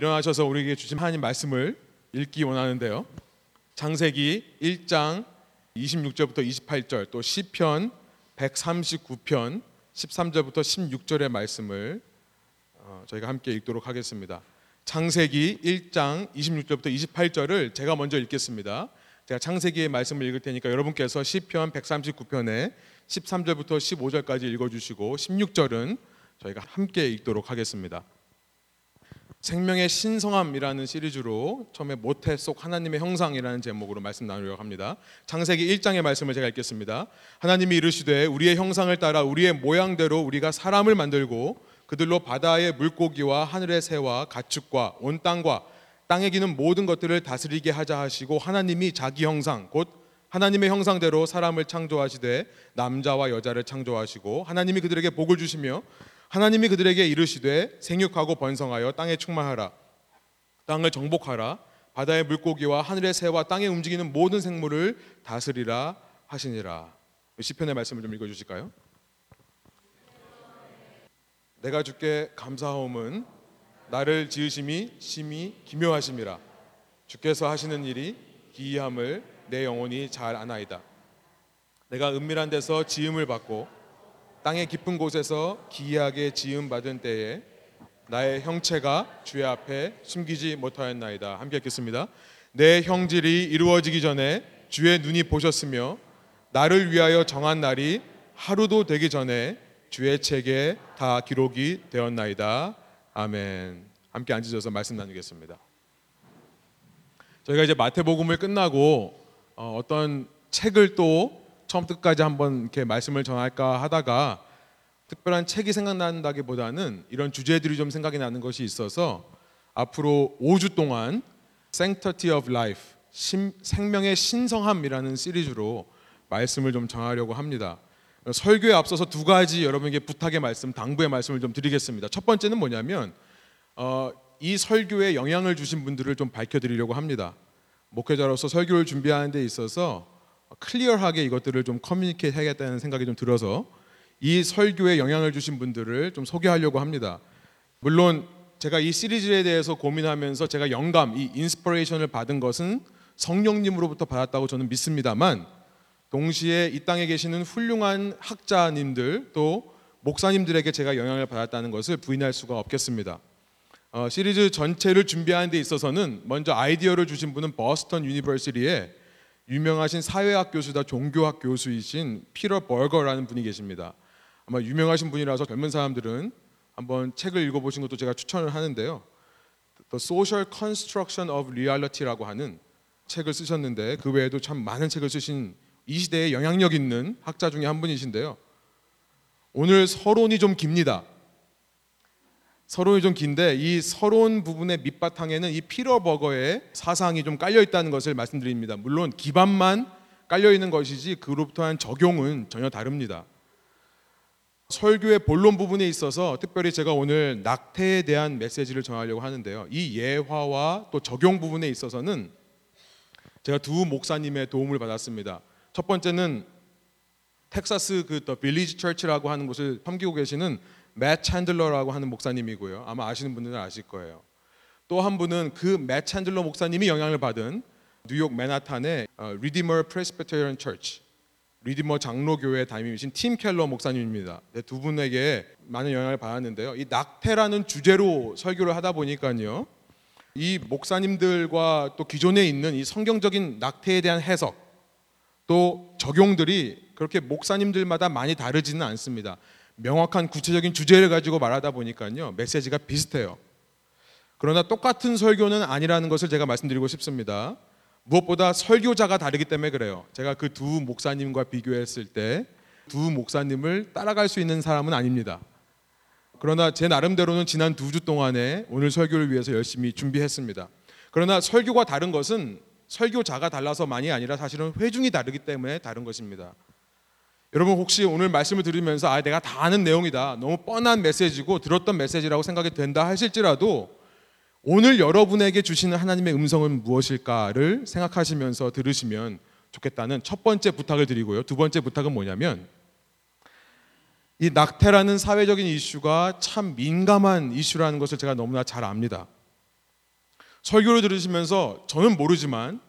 일어나셔서 우리에게 주신 하나님 말씀을 읽기 원하는데요. 창세기 1장 26절부터 28절 또 시편 139편 13절부터 16절의 말씀을 어, 저희가 함께 읽도록 하겠습니다. 창세기 1장 26절부터 28절을 제가 먼저 읽겠습니다. 제가 창세기의 말씀을 읽을 테니까 여러분께서 시편 139편에 13절부터 15절까지 읽어 주시고 16절은 저희가 함께 읽도록 하겠습니다. 생명의 신성함이라는 시리즈로 처음에 모태 속 하나님의 형상이라는 제목으로 말씀 나누려고 합니다. 창세기 1장의 말씀을 제가 읽겠습니다. 하나님이 이르시되 우리의 형상을 따라 우리의 모양대로 우리가 사람을 만들고 그들로 바다의 물고기와 하늘의 새와 가축과 온 땅과 땅에 기는 모든 것들을 다스리게 하자 하시고 하나님이 자기 형상 곧 하나님의 형상대로 사람을 창조하시되 남자와 여자를 창조하시고 하나님이 그들에게 복을 주시며 하나님이 그들에게 이르시되 생육하고 번성하여 땅에 충만하라. 땅을 정복하라. 바다의 물고기와 하늘의 새와 땅에 움직이는 모든 생물을 다스리라 하시니라. 시편의 말씀을 좀 읽어 주실까요? 내가 주께 감사하옴은 나를 지으심이 심히 기묘하심이라. 주께서 하시는 일이 기이함을 내 영혼이 잘 아나이다. 내가 은밀한 데서 지음을 받고 땅의 깊은 곳에서 기이하게 지음 받은 때에 나의 형체가 주의 앞에 숨기지 못하였나이다. 함께 읽겠습니다. 내 형질이 이루어지기 전에 주의 눈이 보셨으며 나를 위하여 정한 날이 하루도 되기 전에 주의 책에 다 기록이 되었나이다. 아멘. 함께 앉으셔서 말씀 나누겠습니다. 저희가 이제 마태복음을 끝나고 어, 어떤 책을 또 처음부터 끝까지 한번 이렇게 말씀을 전할까 하다가 특별한 책이 생각난다기보다는 이런 주제들이 좀 생각이 나는 것이 있어서 앞으로 5주 동안 Sanctity of Life 신- 생명의 신성함이라는 시리즈로 말씀을 좀 전하려고 합니다. 설교에 앞서서 두 가지 여러분에게 부탁의 말씀, 당부의 말씀을 좀 드리겠습니다. 첫 번째는 뭐냐면 어, 이 설교에 영향을 주신 분들을 좀 밝혀드리려고 합니다. 목회자로서 설교를 준비하는 데 있어서 clear하게 이것들을 좀 communicate 해야겠다는 생각이 좀 들어서 이 설교에 영향을 주신 분들을 좀 소개하려고 합니다. 물론 제가 이 시리즈에 대해서 고민하면서 제가 영감, 이 inspiration을 받은 것은 성령님으로부터 받았다고 저는 믿습니다만 동시에 이 땅에 계시는 훌륭한 학자님들 또 목사님들에게 제가 영향을 받았다는 것을 부인할 수가 없겠습니다. 어, 시리즈 전체를 준비하는 데 있어서는 먼저 아이디어를 주신 분은 Boston University의 유명하신 사회학 교수다 종교학 교수이신 피터 버거라는 분이 계십니다. 아마 유명하신 분이라서 젊은 사람들은 한번 책을 읽어보신 것도 제가 추천을 하는데요. The Social Construction of Reality라고 하는 책을 쓰셨는데 그 외에도 참 많은 책을 쓰신 이 시대에 영향력 있는 학자 중에 한 분이신데요. 오늘 서론이 좀 깁니다. 서론이 좀 긴데 이 서론 부분의 밑바탕에는 이 피러 버거의 사상이 좀 깔려 있다는 것을 말씀드립니다. 물론 기반만 깔려 있는 것이지 그로부터 한 적용은 전혀 다릅니다. 설교의 본론 부분에 있어서 특별히 제가 오늘 낙태에 대한 메시지를 전하려고 하는데요. 이 예화와 또 적용 부분에 있어서는 제가 두 목사님의 도움을 받았습니다. 첫 번째는 텍사스 그 The Village Church라고 하는 곳을 섬기고 계시는 맷 찬들러라고 하는 목사님이고요. 아마 아시는 분들은 아실 거예요. 또 한 분은 그 맷 찬들러 목사님이 영향을 받은 뉴욕 맨하탄의 Redeemer Presbyterian Church 리디머 장로교회 담임이신 팀 켈러 목사님입니다. 네, 두 분에게 많은 영향을 받았는데요. 이 낙태라는 주제로 설교를 하다 보니까요. 이 목사님들과 또 기존에 있는 이 성경적인 낙태에 대한 해석 또 적용들이 그렇게 목사님들마다 많이 다르지는 않습니다. 명확한 구체적인 주제를 가지고 말하다 보니까요 메시지가 비슷해요. 그러나 똑같은 설교는 아니라는 것을 제가 말씀드리고 싶습니다. 무엇보다 설교자가 다르기 때문에 그래요. 제가 그 두 목사님과 비교했을 때 두 목사님을 따라갈 수 있는 사람은 아닙니다. 그러나 제 나름대로는 지난 두 주 동안에 오늘 설교를 위해서 열심히 준비했습니다. 그러나 설교가 다른 것은 설교자가 달라서만이 아니라 사실은 회중이 다르기 때문에 다른 것입니다. 여러분 혹시 오늘 말씀을 들으면서 아 내가 다 아는 내용이다 너무 뻔한 메시지고 들었던 메시지라고 생각이 된다 하실지라도 오늘 여러분에게 주시는 하나님의 음성은 무엇일까를 생각하시면서 들으시면 좋겠다는 첫 번째 부탁을 드리고요. 두 번째 부탁은 뭐냐면 이 낙태라는 사회적인 이슈가 참 민감한 이슈라는 것을 제가 너무나 잘 압니다. 설교를 들으시면서 저는 모르지만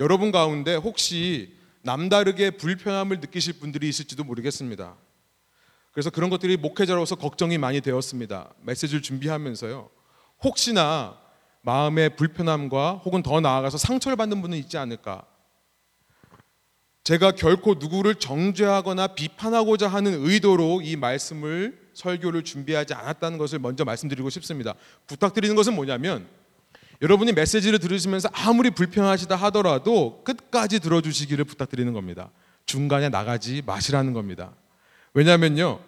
여러분 가운데 혹시 남다르게 불편함을 느끼실 분들이 있을지도 모르겠습니다. 그래서 그런 것들이 목회자로서 걱정이 많이 되었습니다. 메시지를 준비하면서요. 혹시나 마음의 불편함과 혹은 더 나아가서 상처를 받는 분은 있지 않을까. 제가 결코 누구를 정죄하거나 비판하고자 하는 의도로 이 말씀을 설교를 준비하지 않았다는 것을 먼저 말씀드리고 싶습니다. 부탁드리는 것은 뭐냐면 여러분이 메시지를 들으시면서 아무리 불편하시다 하더라도 끝까지 들어주시기를 부탁드리는 겁니다. 중간에 나가지 마시라는 겁니다. 왜냐하면요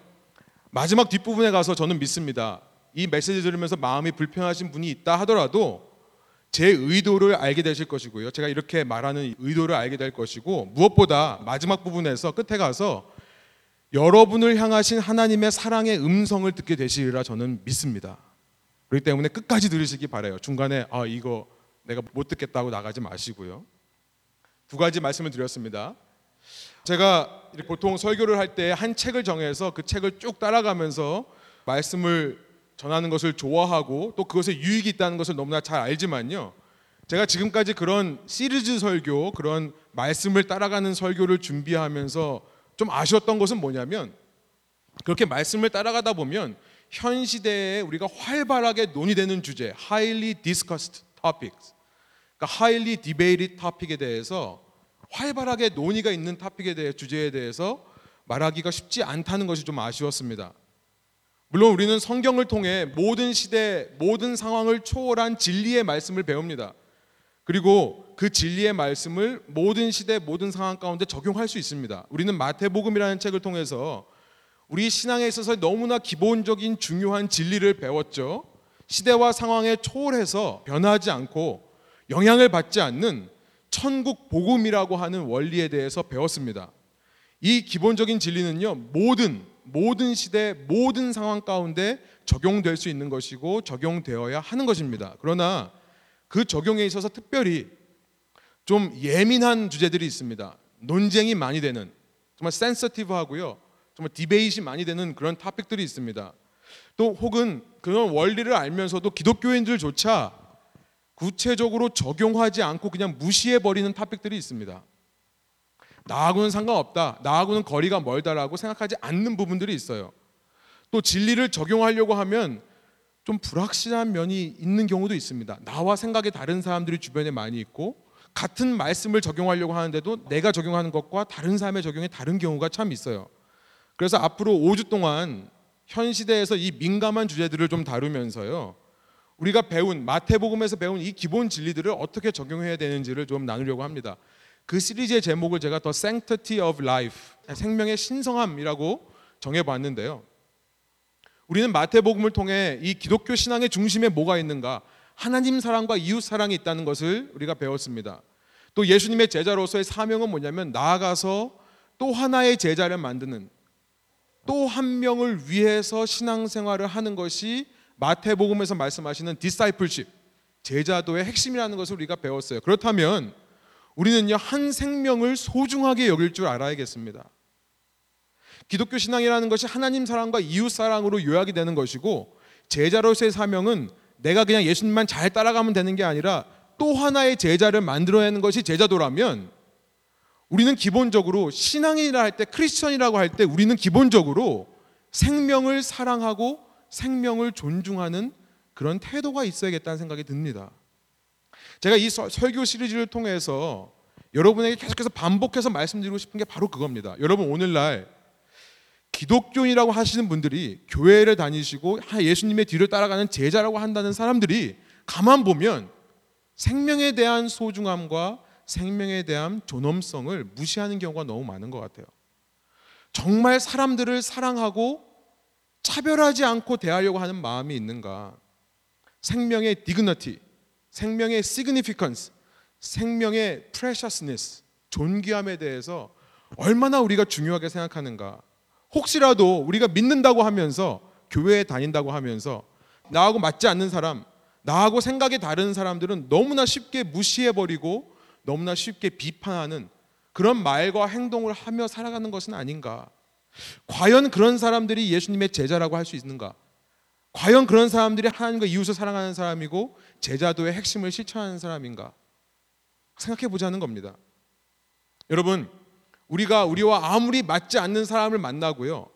마지막 뒷부분에 가서 저는 믿습니다. 이 메시지 들으면서 마음이 불편하신 분이 있다 하더라도 제 의도를 알게 되실 것이고요. 제가 이렇게 말하는 의도를 알게 될 것이고 무엇보다 마지막 부분에서 끝에 가서 여러분을 향하신 하나님의 사랑의 음성을 듣게 되시리라 저는 믿습니다. 그렇기 때문에 끝까지 들으시기 바래요. 중간에 아 이거 내가 못 듣겠다고 나가지 마시고요. 두 가지 말씀을 드렸습니다. 제가 보통 설교를 할 때 한 책을 정해서 그 책을 쭉 따라가면서 말씀을 전하는 것을 좋아하고 또 그것에 유익이 있다는 것을 너무나 잘 알지만요. 제가 지금까지 그런 시리즈 설교, 그런 말씀을 따라가는 설교를 준비하면서 좀 아쉬웠던 것은 뭐냐면 그렇게 말씀을 따라가다 보면 현 시대에 우리가 활발하게 논의되는 주제, highly discussed topics, 그러니까 highly debated topic에 대해서 활발하게 논의가 있는 토픽에 대해 주제에 대해서 말하기가 쉽지 않다는 것이 좀 아쉬웠습니다. 물론 우리는 성경을 통해 모든 시대, 모든 상황을 초월한 진리의 말씀을 배웁니다. 그리고 그 진리의 말씀을 모든 시대, 모든 상황 가운데 적용할 수 있습니다. 우리는 마태복음이라는 책을 통해서 우리 신앙에 있어서 너무나 기본적인 중요한 진리를 배웠죠. 시대와 상황에 초월해서 변하지 않고 영향을 받지 않는 천국 복음이라고 하는 원리에 대해서 배웠습니다. 이 기본적인 진리는요, 모든 모든 시대 모든 상황 가운데 적용될 수 있는 것이고 적용되어야 하는 것입니다. 그러나 그 적용에 있어서 특별히 좀 예민한 주제들이 있습니다. 논쟁이 많이 되는 정말 센서티브하고요. 정말 디베이시 많이 되는 그런 토픽들이 있습니다. 또 혹은 그런 원리를 알면서도 기독교인들조차 구체적으로 적용하지 않고 그냥 무시해 버리는 토픽들이 있습니다. 나하고는 상관없다. 나하고는 거리가 멀다라고 생각하지 않는 부분들이 있어요. 또 진리를 적용하려고 하면 좀 불확실한 면이 있는 경우도 있습니다. 나와 생각이 다른 사람들이 주변에 많이 있고 같은 말씀을 적용하려고 하는데도 내가 적용하는 것과 다른 사람의 적용이 다른 경우가 참 있어요. 그래서 앞으로 5주 동안 현 시대에서 이 민감한 주제들을 좀 다루면서요. 우리가 배운 마태복음에서 배운 이 기본 진리들을 어떻게 적용해야 되는지를 좀 나누려고 합니다. 그 시리즈의 제목을 제가 더 Sanctity of Life, 생명의 신성함이라고 정해봤는데요. 우리는 마태복음을 통해 이 기독교 신앙의 중심에 뭐가 있는가? 하나님 사랑과 이웃 사랑이 있다는 것을 우리가 배웠습니다. 또 예수님의 제자로서의 사명은 뭐냐면 나아가서 또 하나의 제자를 만드는 또 한 명을 위해서 신앙생활을 하는 것이 마태복음에서 말씀하시는 디사이플십 제자도의 핵심이라는 것을 우리가 배웠어요. 그렇다면 우리는요 한 생명을 소중하게 여길 줄 알아야겠습니다. 기독교 신앙이라는 것이 하나님 사랑과 이웃 사랑으로 요약이 되는 것이고 제자로서의 사명은 내가 그냥 예수님만 잘 따라가면 되는 게 아니라 또 하나의 제자를 만들어내는 것이 제자도라면 우리는 기본적으로 신앙이라 할 때 크리스천이라고 할 때 우리는 기본적으로 생명을 사랑하고 생명을 존중하는 그런 태도가 있어야겠다는 생각이 듭니다. 제가 이 설교 시리즈를 통해서 여러분에게 계속해서 반복해서 말씀드리고 싶은 게 바로 그겁니다. 여러분 오늘날 기독교인이라고 하시는 분들이 교회를 다니시고 예수님의 뒤를 따라가는 제자라고 한다는 사람들이 가만 보면 생명에 대한 소중함과 생명에 대한 존엄성을 무시하는 경우가 너무 많은 것 같아요. 정말 사람들을 사랑하고 차별하지 않고 대하려고 하는 마음이 있는가? 생명의 디그너티, 생명의 significance, 생명의 preciousness, 존귀함에 대해서 얼마나 우리가 중요하게 생각하는가. 혹시라도 우리가 믿는다고 하면서 교회에 다닌다고 하면서 나하고 맞지 않는 사람, 나하고 생각이 다른 사람들은 너무나 쉽게 무시해 버리고 너무나 쉽게 비판하는 그런 말과 행동을 하며 살아가는 것은 아닌가. 과연 그런 사람들이 예수님의 제자라고 할 수 있는가? 과연 그런 사람들이 하나님과 이웃을 사랑하는 사람이고 제자도의 핵심을 실천하는 사람인가 생각해 보자는 겁니다. 여러분, 우리가 우리와 아무리 맞지 않는 사람을 만나고요.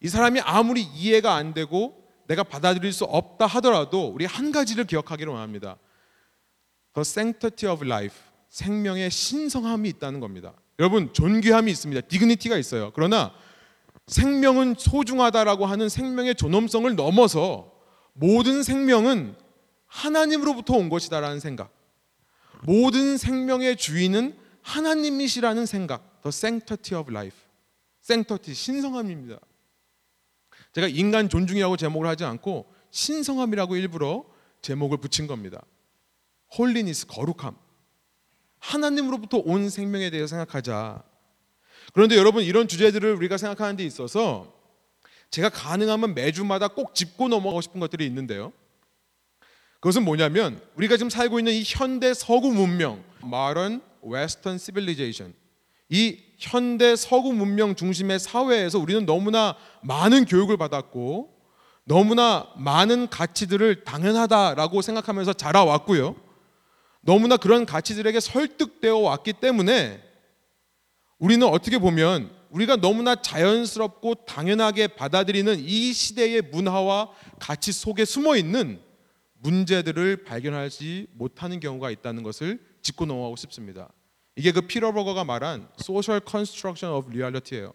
이 사람이 아무리 이해가 안 되고 내가 받아들일 수 없다 하더라도 우리 한 가지를 기억하기를 원합니다. The sanctity of life. 생명의 신성함이 있다는 겁니다. 여러분, 존귀함이 있습니다. 디그니티가 있어요. 그러나 생명은 소중하다라고 하는 생명의 존엄성을 넘어서 모든 생명은 하나님으로부터 온 것이다라는 생각. 모든 생명의 주인은 하나님이시라는 생각. The sanctity of life. sanctity 신성함입니다. 제가 인간 존중이라고 제목을 하지 않고 신성함이라고 일부러 제목을 붙인 겁니다. holiness 거룩함. 하나님으로부터 온 생명에 대해서 생각하자. 그런데 여러분 이런 주제들을 우리가 생각하는 데 있어서 제가 가능하면 매주마다 꼭 짚고 넘어가고 싶은 것들이 있는데요. 그것은 뭐냐면 우리가 지금 살고 있는 이 현대 서구 문명, modern western civilization. 이 현대 서구 문명 중심의 사회에서 우리는 너무나 많은 교육을 받았고 너무나 많은 가치들을 당연하다라고 생각하면서 자라왔고요. 너무나 그런 가치들에게 설득되어 왔기 때문에 우리는 어떻게 보면 우리가 너무나 자연스럽고 당연하게 받아들이는 이 시대의 문화와 가치 속에 숨어 있는 문제들을 발견하지 못하는 경우가 있다는 것을 짚고 넘어가고 싶습니다. 이게 그 피러버거가 말한 social construction of reality예요.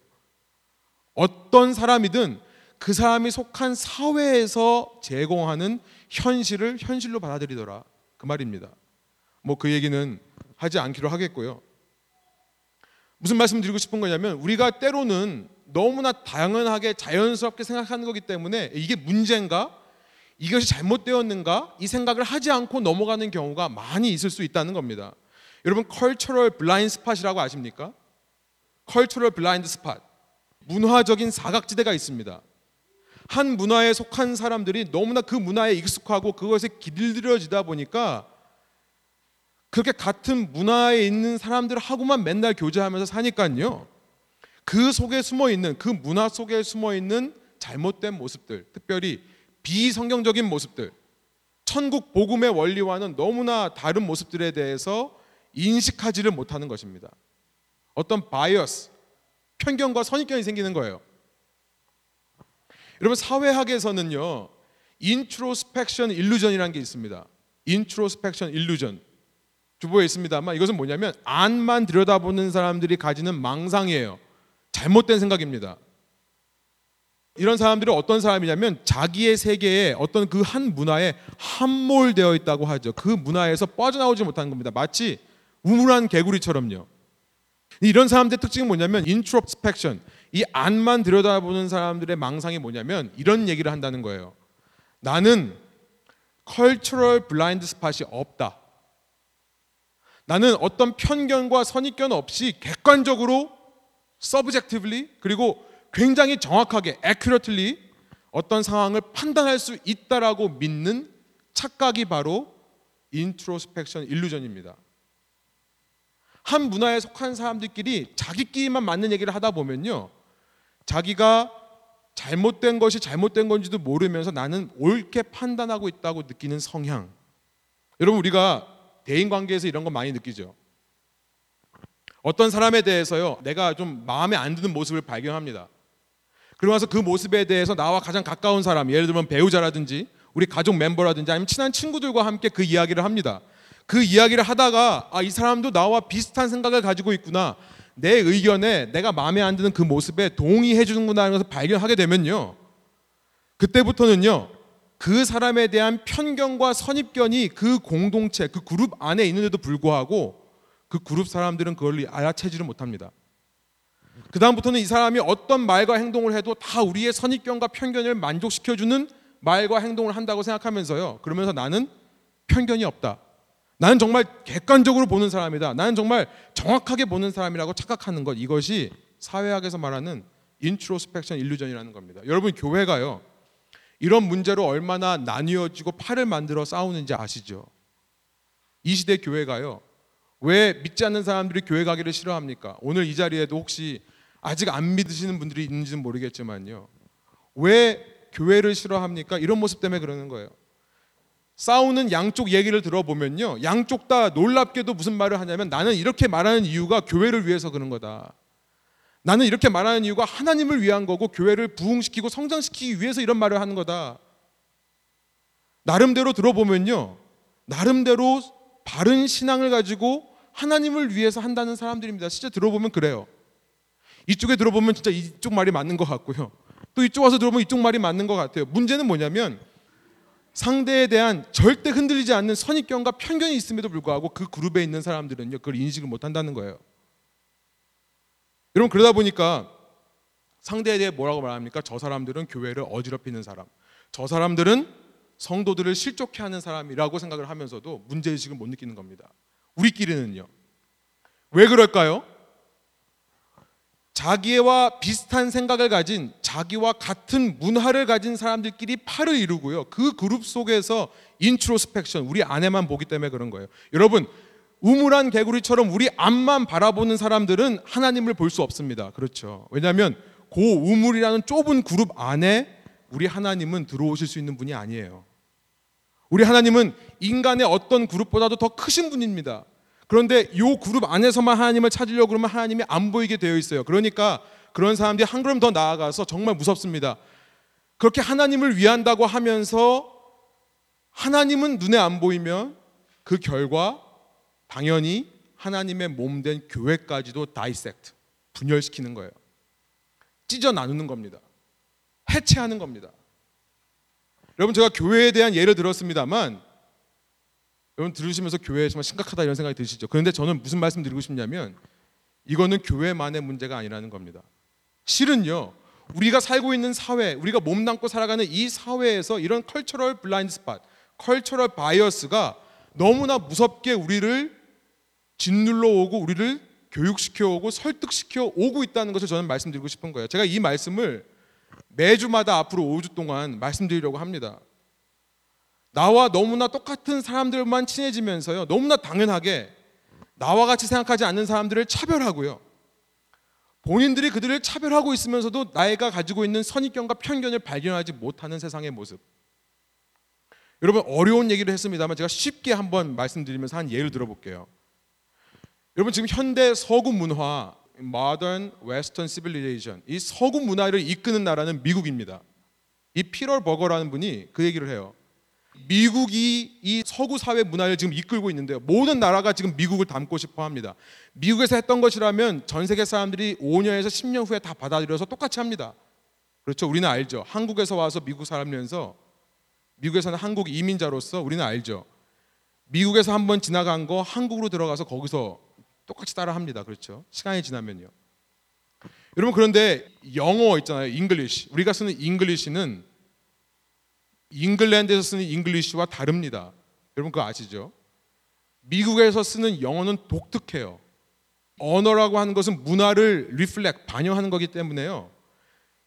어떤 사람이든 그 사람이 속한 사회에서 제공하는 현실을 현실로 받아들이더라. 그 말입니다. 뭐 그 얘기는 하지 않기로 하겠고요. 무슨 말씀 드리고 싶은 거냐면 우리가 때로는 너무나 당연하게 자연스럽게 생각하는 거기 때문에 이게 문제인가? 이것이 잘못되었는가? 이 생각을 하지 않고 넘어가는 경우가 많이 있을 수 있다는 겁니다. 여러분 cultural blind spot이라고 아십니까? cultural blind spot. 문화적인 사각지대가 있습니다. 한 문화에 속한 사람들이 너무나 그 문화에 익숙하고 그것에 길들여지다 보니까 그렇게 같은 문화에 있는 사람들하고만 맨날 교제하면서 사니까요. 그 속에 숨어 있는 그 문화 속에 숨어 있는 잘못된 모습들, 특별히 비성경적인 모습들, 천국 복음의 원리와는 너무나 다른 모습들에 대해서 인식하지를 못하는 것입니다. 어떤 bias, 편견과 선입견이 생기는 거예요. 여러분 사회학에서는요. introspection illusion이라는 게 있습니다. introspection illusion. 주보에 있습니다만 이것은 뭐냐면 안만 들여다보는 사람들이 가지는 망상이에요. 잘못된 생각입니다. 이런 사람들이 어떤 사람이냐면 자기의 세계에 어떤 그 한 문화에 함몰되어 있다고 하죠. 그 문화에서 빠져나오지 못하는 겁니다. 마치 우물 안 개구리처럼요. 이런 사람들의 특징이 뭐냐면 introspection. 이 안만 들여다보는 사람들의 망상이 뭐냐면 이런 얘기를 한다는 거예요. 나는 cultural blind spot이 없다. 나는 어떤 편견과 선입견 없이 객관적으로 objectively 그리고 굉장히 정확하게 accurately 어떤 상황을 판단할 수 있다라고 믿는 착각이 바로 introspection illusion입니다. 한 문화에 속한 사람들끼리 자기끼리만 맞는 얘기를 하다 보면요. 자기가 잘못된 것이 잘못된 건지도 모르면서 나는 옳게 판단하고 있다고 느끼는 성향. 여러분 우리가 대인 관계에서 이런 거 많이 느끼죠. 어떤 사람에 대해서요, 내가 좀 마음에 안 드는 모습을 발견합니다. 그러고 나서 그 모습에 대해서 나와 가장 가까운 사람, 예를 들면 배우자라든지 우리 가족 멤버라든지 아니면 친한 친구들과 함께 그 이야기를 합니다. 그 이야기를 하다가 아, 이 사람도 나와 비슷한 생각을 가지고 있구나. 내 의견에 내가 마음에 안 드는 그 모습에 동의해 주는구나 것을 발견하게 되면요. 그때부터는요. 그 사람에 대한 편견과 선입견이 그 공동체, 그 그룹 안에 있는데도 불구하고 그 그룹 사람들은 그걸 알아채지를 못합니다. 그 다음부터는 이 사람이 어떤 말과 행동을 해도 다 우리의 선입견과 편견을 만족시켜주는 말과 행동을 한다고 생각하면서요. 그러면서 나는 편견이 없다. 나는 정말 객관적으로 보는 사람이다. 나는 정말 정확하게 보는 사람이라고 착각하는 것. 이것이 사회학에서 말하는 introspection illusion이라는 겁니다. 여러분 교회가요. 이런 문제로 얼마나 나뉘어지고 파를 만들어 싸우는지 아시죠? 이 시대 교회가요. 왜 믿지 않는 사람들이 교회 가기를 싫어합니까? 오늘 이 자리에도 혹시 아직 안 믿으시는 분들이 있는지는 모르겠지만요. 왜 교회를 싫어합니까? 이런 모습 때문에 그러는 거예요. 싸우는 양쪽 얘기를 들어보면요. 양쪽 다 놀랍게도 무슨 말을 하냐면 나는 이렇게 말하는 이유가 교회를 위해서 그런 거다. 나는 이렇게 말하는 이유가 하나님을 위한 거고 교회를 부흥시키고 성장시키기 위해서 이런 말을 하는 거다. 나름대로 들어보면요. 나름대로 바른 신앙을 가지고 하나님을 위해서 한다는 사람들입니다. 진짜 들어보면 그래요. 이쪽에 들어보면 진짜 이쪽 말이 맞는 것 같고요. 또 이쪽 와서 들어보면 이쪽 말이 맞는 것 같아요. 문제는 뭐냐면 상대에 대한 절대 흔들리지 않는 선입견과 편견이 있음에도 불구하고 그 그룹에 있는 사람들은요 그걸 인식을 못 한다는 거예요. 여러분 그러다 보니까 상대에 대해 뭐라고 말합니까? 저 사람들은 교회를 어지럽히는 사람. 저 사람들은 성도들을 실족케 하는 사람이라고 생각을 하면서도 문제 의식을 못 느끼는 겁니다. 우리끼리는요. 왜 그럴까요? 자기와 비슷한 생각을 가진 자기와 같은 문화를 가진 사람들끼리 파를 이루고요. 그 그룹 속에서 introspection 우리 안에만 보기 때문에 그런 거예요. 여러분 우물 안 개구리처럼 우리 안만 바라보는 사람들은 하나님을 볼 수 없습니다. 그렇죠. 왜냐하면 그 우물이라는 좁은 그룹 안에 우리 하나님은 들어오실 수 있는 분이 아니에요. 우리 하나님은 인간의 어떤 그룹보다도 더 크신 분입니다. 그런데 이 그룹 안에서만 하나님을 찾으려고 그러면 하나님이 안 보이게 되어 있어요. 그러니까 그런 사람들이 한 걸음 더 나아가서 정말 무섭습니다. 그렇게 하나님을 위한다고 하면서 하나님은 눈에 안 보이면 그 결과 당연히 하나님의 몸된 교회까지도 다이섹트 분열시키는 거예요. 찢어 나누는 겁니다. 해체하는 겁니다. 여러분 제가 교회에 대한 예를 들었습니다만 여러분 들으시면서 교회 정말 심각하다 이런 생각이 드시죠. 그런데 저는 무슨 말씀 드리고 싶냐면 이거는 교회만의 문제가 아니라는 겁니다. 실은요. 우리가 살고 있는 사회, 우리가 몸담고 살아가는 이 사회에서 이런 cultural blind spot, cultural bias가 너무나 무섭게 우리를 짓눌러 오고 우리를 교육시켜 오고 설득시켜 오고 있다는 것을 저는 말씀드리고 싶은 거예요. 제가 이 말씀을 매주마다 앞으로 5주 동안 말씀드리려고 합니다. 나와 너무나 똑같은 사람들만 친해지면서요. 너무나 당연하게 나와 같이 생각하지 않는 사람들을 차별하고요. 본인들이 그들을 차별하고 있으면서도 나이가 가지고 있는 선입견과 편견을 발견하지 못하는 세상의 모습. 여러분 어려운 얘기를 했습니다만 제가 쉽게 한번 말씀드리면서 한 예를 들어볼게요. 여러분 지금 현대 서구 문화, modern western civilization, 이 서구 문화를 이끄는 나라는 미국입니다. 이 피럴 버거라는 분이 그 얘기를 해요. 미국이 이 서구 사회 문화를 지금 이끌고 있는데요. 모든 나라가 지금 미국을 닮고 싶어 합니다. 미국에서 했던 것이라면 전 세계 사람들이 5년에서 10년 후에 다 받아들여서 똑같이 합니다. 그렇죠. 우리는 알죠. 한국에서 와서 미국 살면서 미국에서는 한국 이민자로서 우리는 알죠. 미국에서 한번 지나간 거 한국으로 들어가서 거기서 똑같이 따라 합니다. 그렇죠. 시간이 지나면요. 여러분 그런데 영어 있잖아요. English. 우리가 쓰는 English는 잉글랜드에서 쓰는 English와 다릅니다. 여러분 그거 아시죠? 미국에서 쓰는 영어는 독특해요. 언어라고 하는 것은 문화를 reflect 반영하는 거기 때문에요.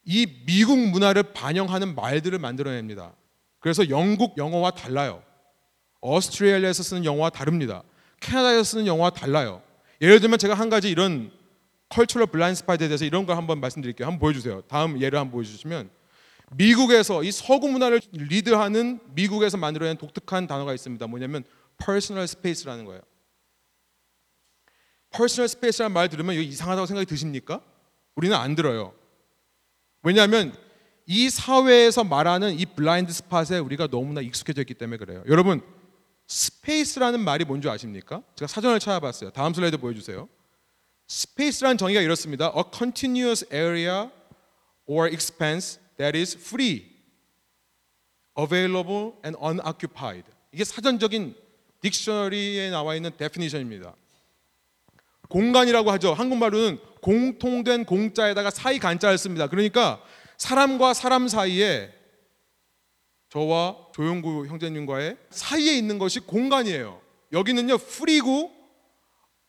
이 미국 문화를 반영하는 말들을 만들어냅니다. 그래서 영국 영어와 달라요. 오스트레일리아에서 쓰는 영어와 다릅니다. 캐나다에서 쓰는 영어와 달라요. 예를 들면 제가 한 가지 이런 cultural blind spot에 대해서 이런 걸 한번 말씀드릴게요. 한번 보여주세요. 다음 예를 한번 보여주시면 미국에서 이 서구 문화를 리드하는 미국에서 만들어낸 독특한 단어가 있습니다. 뭐냐면 personal space라는 거예요. personal space라는 말 들으면 이거 이상하다고 생각이 드십니까? 우리는 안 들어요. 왜냐하면 이 사회에서 말하는 이 blind spot에 우리가 너무나 익숙해져 있기 때문에 그래요. 여러분 space라는 말이 뭔지 아십니까? 제가 사전을 찾아봤어요. 다음 슬라이드 보여주세요. space라는 정의가 이렇습니다. A continuous area or expanse that is free, available and unoccupied. 이게 사전적인 dictionary에 나와 있는 definition입니다. 공간이라고 하죠. 한국말로는 공통된 공자에다가 사이 간자를 씁니다. 그러니까 사람과 사람 사이에 저와 조용구 형제님과의 사이에 있는 것이 공간이에요. 여기는요, free고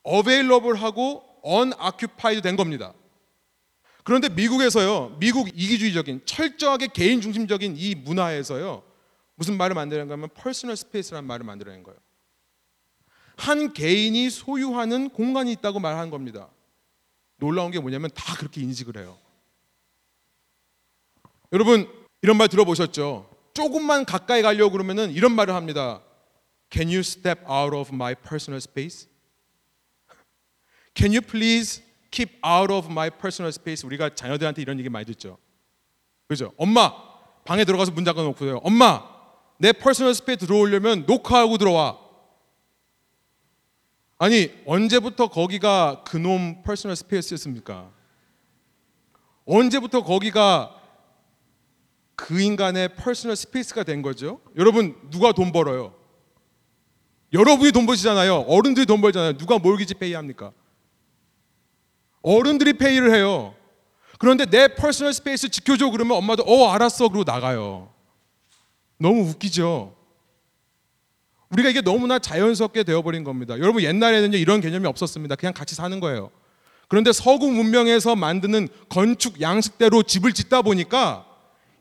available하고 unoccupied 된 겁니다. 그런데 미국에서요, 미국 이기주의적인 철저하게 개인 중심적인 이 문화에서요, 무슨 말을 만들었는가 하면 personal space라는 말을 만들어낸 거예요. 한 개인이 소유하는 공간이 있다고 말하는 겁니다. 놀라운 게 뭐냐면 다 그렇게 인식을 해요. 여러분 이런 말 들어보셨죠? 조금만 가까이 가려고 그러면은 이런 말을 합니다. Can you step out of my personal space? Can you please keep out of my personal space? 우리가 자녀들한테 이런 얘기 많이 듣죠. 그죠? 엄마 방에 들어가서 문 잠가 놓고요. 엄마 내 personal space 들어오려면 노크하고 들어와. 아니 언제부터 거기가 그놈 personal space였습니까? 언제부터 거기가 그 인간의 personal space가 된 거죠? 여러분 누가 돈 벌어요? 여러분이 돈 버시잖아요. 어른들이 돈 벌잖아요. 누가 mortgage pay 합니까? 어른들이 pay를 해요. 그런데 내 personal space 지켜줘 그러면 엄마도 어 알았어 그러고 나가요. 너무 웃기죠. 우리가 이게 너무나 자연스럽게 되어버린 겁니다. 여러분 옛날에는 이런 개념이 없었습니다. 그냥 같이 사는 거예요. 그런데 서구 문명에서 만드는 건축 양식대로 집을 짓다 보니까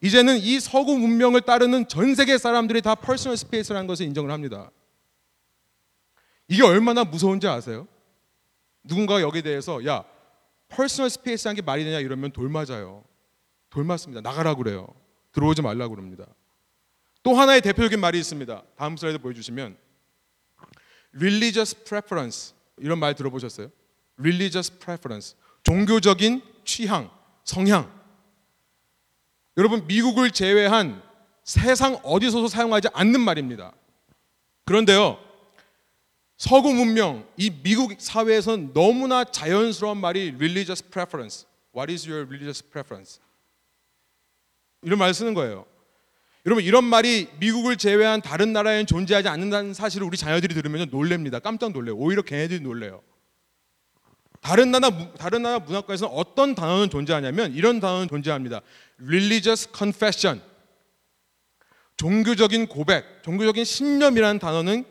이제는 이 서구 문명을 따르는 전 세계 사람들이 다 personal space라는 것을 인정을 합니다. 이게 얼마나 무서운지 아세요? 누군가가 여기에 대해서 야 personal space란 게 말이 되냐 이러면 돌 맞아요. 돌 맞습니다. 나가라 그래요. 들어오지 말라 그럽니다. 또 하나의 대표적인 말이 있습니다. 다음 슬라이드 보여주시면 religious preference 이런 말 들어보셨어요? religious preference 종교적인 취향, 성향. 여러분 미국을 제외한 세상 어디서도 사용하지 않는 말입니다. 그런데요. 서구 문명 이 미국 사회에서는 너무나 자연스러운 말이 religious preference. What is your religious preference? 이런 말 쓰는 거예요. 여러분 이런 말이 미국을 제외한 다른 나라에는 존재하지 않는다는 사실을 우리 자녀들이 들으면 놀랍니다. 깜짝 놀래요. 오히려 걔네들이 놀래요. 다른 나라 다른 나라 문화권에서는 어떤 단어는 존재하냐면 이런 단어는 존재합니다. Religious confession. 종교적인 고백, 종교적인 신념이라는 단어는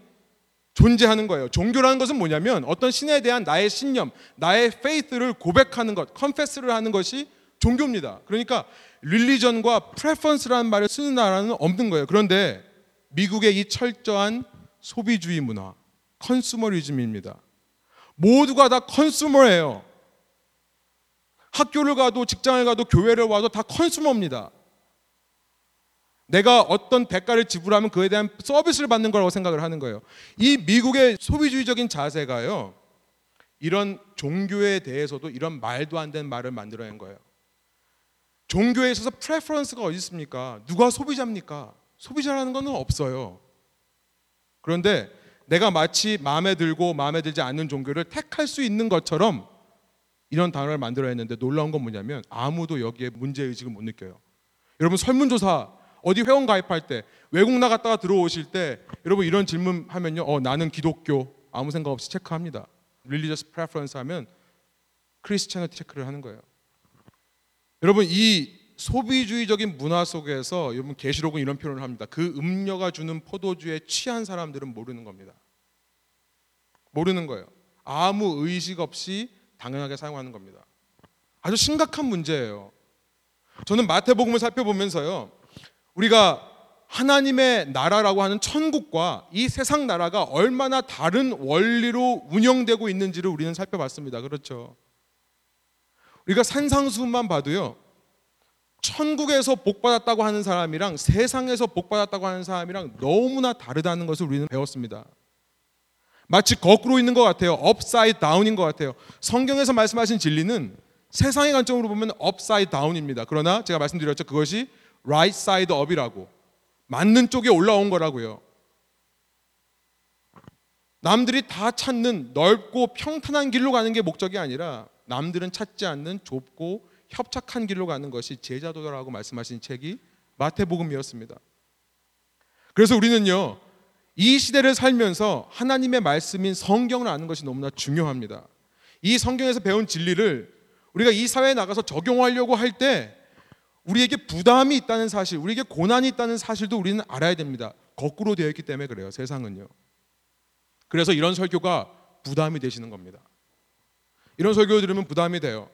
존재하는 거예요. 종교라는 것은 뭐냐면 어떤 신에 대한 나의 신념, 나의 faith를 고백하는 것, confess를 하는 것이 종교입니다. 그러니까 religion과 preference라는 말을 쓰는 나라는 없는 거예요. 그런데 미국의 이 철저한 소비주의 문화, consumerism입니다. 모두가 다 consumer예요. 학교를 가도 직장을 가도 교회를 와도 다 consumer입니다. 내가 어떤 대가를 지불하면 그에 대한 서비스를 받는 거라고 생각을 하는 거예요. 이 미국의 소비주의적인 자세가요. 이런 종교에 대해서도 이런 말도 안 되는 말을 만들어낸 거예요. 종교에 있어서 preference가 어디 있습니까? 누가 소비자입니까? 소비자라는 것은 없어요. 그런데 내가 마치 마음에 들고 마음에 들지 않는 종교를 택할 수 있는 것처럼 이런 단어를 만들어냈는데 놀라운 건 뭐냐면 아무도 여기에 문제 의식을 못 느껴요. 여러분 설문조사 어디 회원 가입할 때 외국 나갔다가 들어오실 때 여러분 이런 질문 하면요. 어 나는 기독교 아무 생각 없이 체크합니다. religious preference 하면 크리스천을 체크를 하는 거예요. 여러분 이 소비주의적인 문화 속에서 여러분 계시록은 이런 표현을 합니다. 그 음료가 주는 포도주에 취한 사람들은 모르는 겁니다. 모르는 거예요. 아무 의식 없이 당연하게 사용하는 겁니다. 아주 심각한 문제예요. 저는 마태복음을 살펴보면서요. 우리가 하나님의 나라라고 하는 천국과 이 세상 나라가 얼마나 다른 원리로 운영되고 있는지를 우리는 살펴봤습니다. 그렇죠. 우리가 산상수훈만 봐도요. 천국에서 복받았다고 하는 사람이랑 세상에서 복받았다고 하는 사람이랑 너무나 다르다는 것을 우리는 배웠습니다. 마치 거꾸로 있는 것 같아요. upside down인 것 같아요. 성경에서 말씀하신 진리는 세상의 관점으로 보면 upside down입니다. 그러나 제가 말씀드렸죠. 그것이 right side up이라고 맞는 쪽에 올라온 거라고요. 남들이 다 찾는 넓고 평탄한 길로 가는 게 목적이 아니라 남들은 찾지 않는 좁고 협착한 길로 가는 것이 제자도라고 말씀하신 책이 마태복음이었습니다. 그래서 우리는요. 이 시대를 살면서 하나님의 말씀인 성경을 아는 것이 너무나 중요합니다. 이 성경에서 배운 진리를 우리가 이 사회에 나가서 적용하려고 할 때 우리에게 부담이 있다는 사실, 우리에게 고난이 있다는 사실도 우리는 알아야 됩니다. 거꾸로 되어 있기 때문에 그래요. 세상은요. 그래서 이런 설교가 부담이 되시는 겁니다. 이런 설교 들으면 부담이 돼요.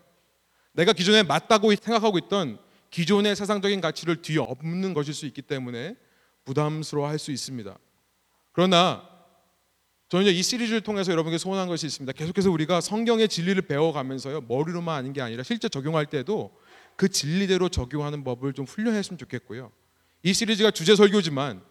내가 기존에 맞다고 생각하고 있던 기존의 세상적인 가치를 뒤엎는 것일 수 있기 때문에 부담스러워 할 수 있습니다. 그러나 저는 이 시리즈를 통해서 여러분께 소원한 것이 있습니다. 계속해서 우리가 성경의 진리를 배워가면서요 머리로만 아는 게 아니라 실제 적용할 때도 그 진리대로 적용하는 법을 좀 훈련했으면 좋겠고요. 이 시리즈가 주제 설교지만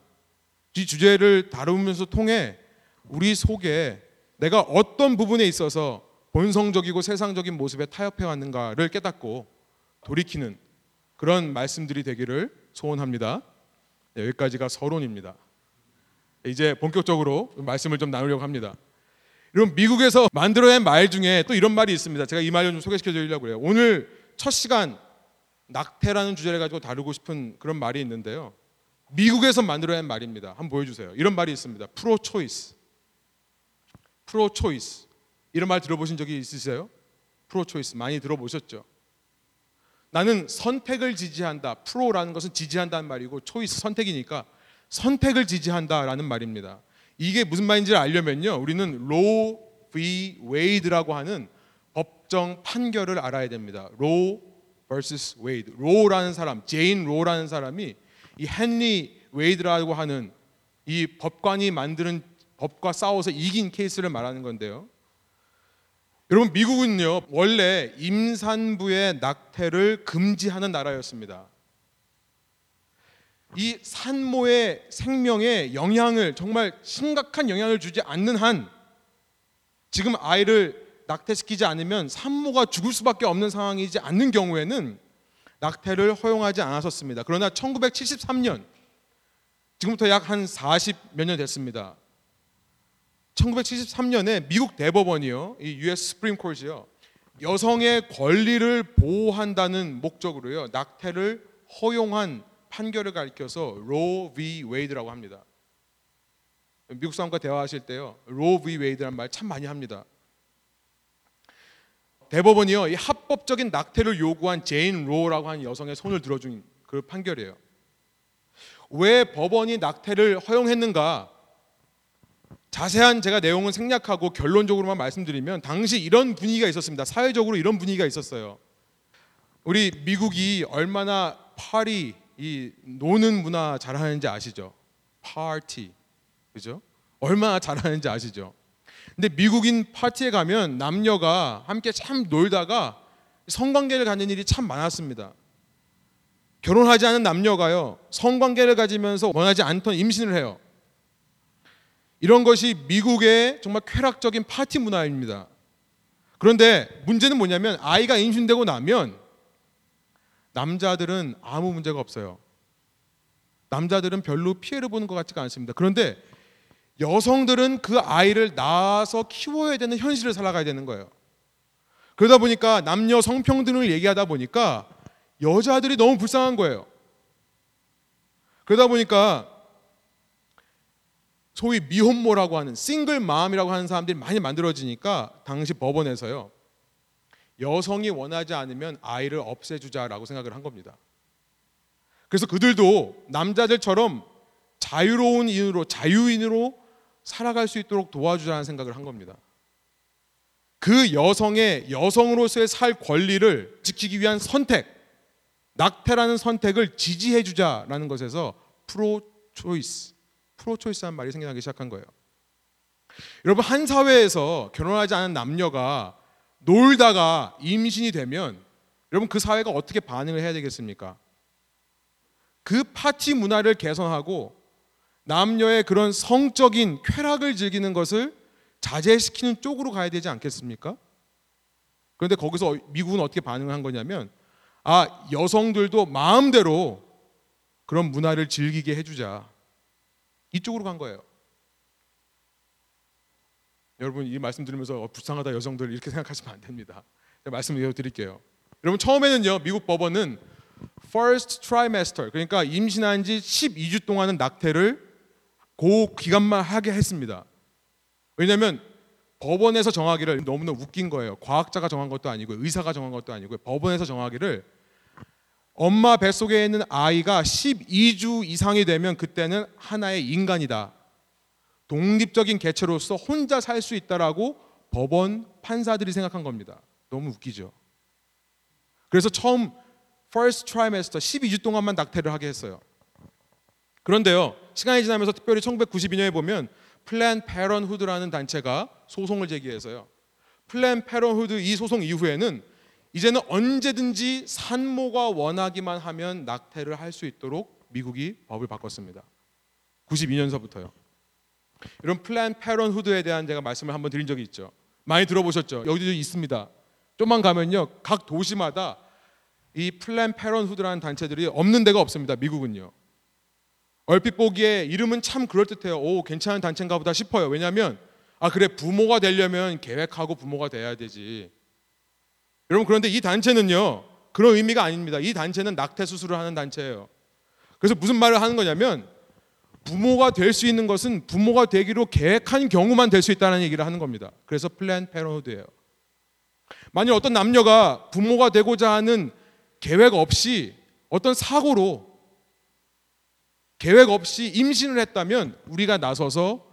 이 주제를 다루면서 통해 우리 속에 내가 어떤 부분에 있어서 본성적이고 세상적인 모습에 타협해 왔는가를 깨닫고 돌이키는 그런 말씀들이 되기를 소원합니다. 네, 여기까지가 서론입니다. 이제 본격적으로 말씀을 좀 나누려고 합니다. 여러분 미국에서 만들어낸 말 중에 또 이런 말이 있습니다. 제가 이 말을 좀 소개시켜 드리려고 해요. 오늘 첫 시간 낙태라는 주제를 가지고 다루고 싶은 그런 말이 있는데요. 미국에서 만들어낸 말입니다. 한번 보여주세요. 이런 말이 있습니다. 프로 초이스. 프로 초이스. 이런 말 들어보신 적이 있으세요? 프로 초이스 많이 들어보셨죠? 나는 선택을 지지한다. pro라는 것은 지지한다는 말이고 choice 선택이니까 선택을 지지한다라는 말입니다. 이게 무슨 말인지를 알려면요. 우리는 Roe v Wade라고 하는 법정 판결을 알아야 됩니다. Roe vs Wade. 로라는 사람, 제인 로라는 사람이 이 헨리 웨이드라고 하는 이 법관이 만드는 법과 싸워서 이긴 케이스를 말하는 건데요. 여러분 미국은요 원래 임산부의 낙태를 금지하는 나라였습니다. 이 산모의 생명에 영향을 정말 심각한 영향을 주지 않는 한 지금 아이를 낙태시키지 않으면 산모가 죽을 수밖에 없는 상황이지 않는 경우에는 낙태를 허용하지 않았었습니다. 그러나 1973년 지금부터 약 한 40 몇 년 됐습니다. 1973년에 미국 대법원이요, 이 U.S. 스프림 콜이요, 여성의 권리를 보호한다는 목적으로요 낙태를 허용한 판결을 가리켜서 Roe v Wade라고 합니다. 미국 사람과 대화하실 때요 Roe v Wade라는 말 참 많이 합니다. 대법원이요 이 합법적인 낙태를 요구한 제인 로라고 하는 여성의 손을 들어준 그 판결이에요. 왜 법원이 낙태를 허용했는가? 자세한 제가 내용은 생략하고 결론적으로만 말씀드리면 당시 이런 분위기가 있었습니다. 사회적으로 이런 분위기가 있었어요. 우리 미국이 얼마나 파리 이 노는 문화 잘하는지 아시죠? 파티 그죠? 얼마나 잘하는지 아시죠? 근데 미국인 파티에 가면 남녀가 함께 참 놀다가 성관계를 갖는 일이 참 많았습니다. 결혼하지 않은 남녀가요 성관계를 가지면서 원하지 않던 임신을 해요. 이런 것이 미국의 정말 쾌락적인 파티 문화입니다. 그런데 문제는 뭐냐면 아이가 임신되고 나면 남자들은 아무 문제가 없어요. 남자들은 별로 피해를 보는 것 같지가 않습니다. 그런데 여성들은 그 아이를 낳아서 키워야 되는 현실을 살아가야 되는 거예요. 그러다 보니까 남녀 성평등을 얘기하다 보니까 여자들이 너무 불쌍한 거예요. 그러다 보니까 소위 미혼모라고 하는 싱글 마음이라고 하는 사람들이 많이 만들어지니까 당시 법원에서요. 여성이 원하지 않으면 아이를 없애주자라고 생각을 한 겁니다. 그래서 그들도 남자들처럼 자유로운 인으로 자유인으로 살아갈 수 있도록 도와주자는 생각을 한 겁니다. 그 여성의 여성으로서의 살 권리를 지키기 위한 선택, 낙태라는 선택을 지지해 주자라는 것에서 프로 초이스, 프로 초이스한 말이 생겨나기 시작한 거예요. 여러분 한 사회에서 결혼하지 않은 남녀가 놀다가 임신이 되면 여러분 그 사회가 어떻게 반응을 해야 되겠습니까? 그 파티 문화를 개선하고 남녀의 그런 성적인 쾌락을 즐기는 것을 자제시키는 쪽으로 가야 되지 않겠습니까? 그런데 거기서 미국은 어떻게 반응을 한 거냐면 아 여성들도 마음대로 그런 문화를 즐기게 해주자 이쪽으로 간 거예요. 여러분 이 말씀 들으면서 어, 불쌍하다 여성들 이렇게 생각하시면 안 됩니다. 말씀 드릴게요. 여러분 처음에는요 미국 법원은 first trimester 그러니까 임신한 지 12주 동안은 낙태를 그 기간만 하게 했습니다. 왜냐하면 법원에서 정하기를 너무나 웃긴 거예요. 과학자가 정한 것도 아니고 의사가 정한 것도 아니고 법원에서 정하기를 엄마 뱃속에 있는 아이가 12주 이상이 되면 그때는 하나의 인간이다. 독립적인 개체로서 혼자 살 수 있다라고 법원 판사들이 생각한 겁니다. 너무 웃기죠. 그래서 처음 first trimester 12주 동안만 낙태를 하게 했어요. 그런데요. 시간이 지나면서 특별히 1992년에 보면 Planned Parenthood라는 단체가 소송을 제기해서요. Planned Parenthood 이 소송 이후에는 이제는 언제든지 산모가 원하기만 하면 낙태를 할 수 있도록 미국이 법을 바꿨습니다. 92년서부터요. 이런 Planned Parenthood에 대한 제가 말씀을 한번 드린 적이 있죠. 많이 들어보셨죠? 여기도 있습니다. 좀만 가면요. 각 도시마다 이 Planned Parenthood라는 단체들이 없는 데가 없습니다. 미국은요. 얼핏 보기에 이름은 참 그럴듯해요. 오, 괜찮은 단체인가 보다 싶어요. 왜냐하면 아 그래 부모가 되려면 계획하고 부모가 돼야 되지. 여러분 그런데 이 단체는요. 그런 의미가 아닙니다. 이 단체는 낙태 수술을 하는 단체예요. 그래서 무슨 말을 하는 거냐면 부모가 될 수 있는 것은 부모가 되기로 계획한 경우만 될 수 있다는 얘기를 하는 겁니다. 그래서 Planned Parenthood예요. 만약 어떤 남녀가 부모가 되고자 하는 계획 없이 어떤 사고로 계획 없이 임신을 했다면 우리가 나서서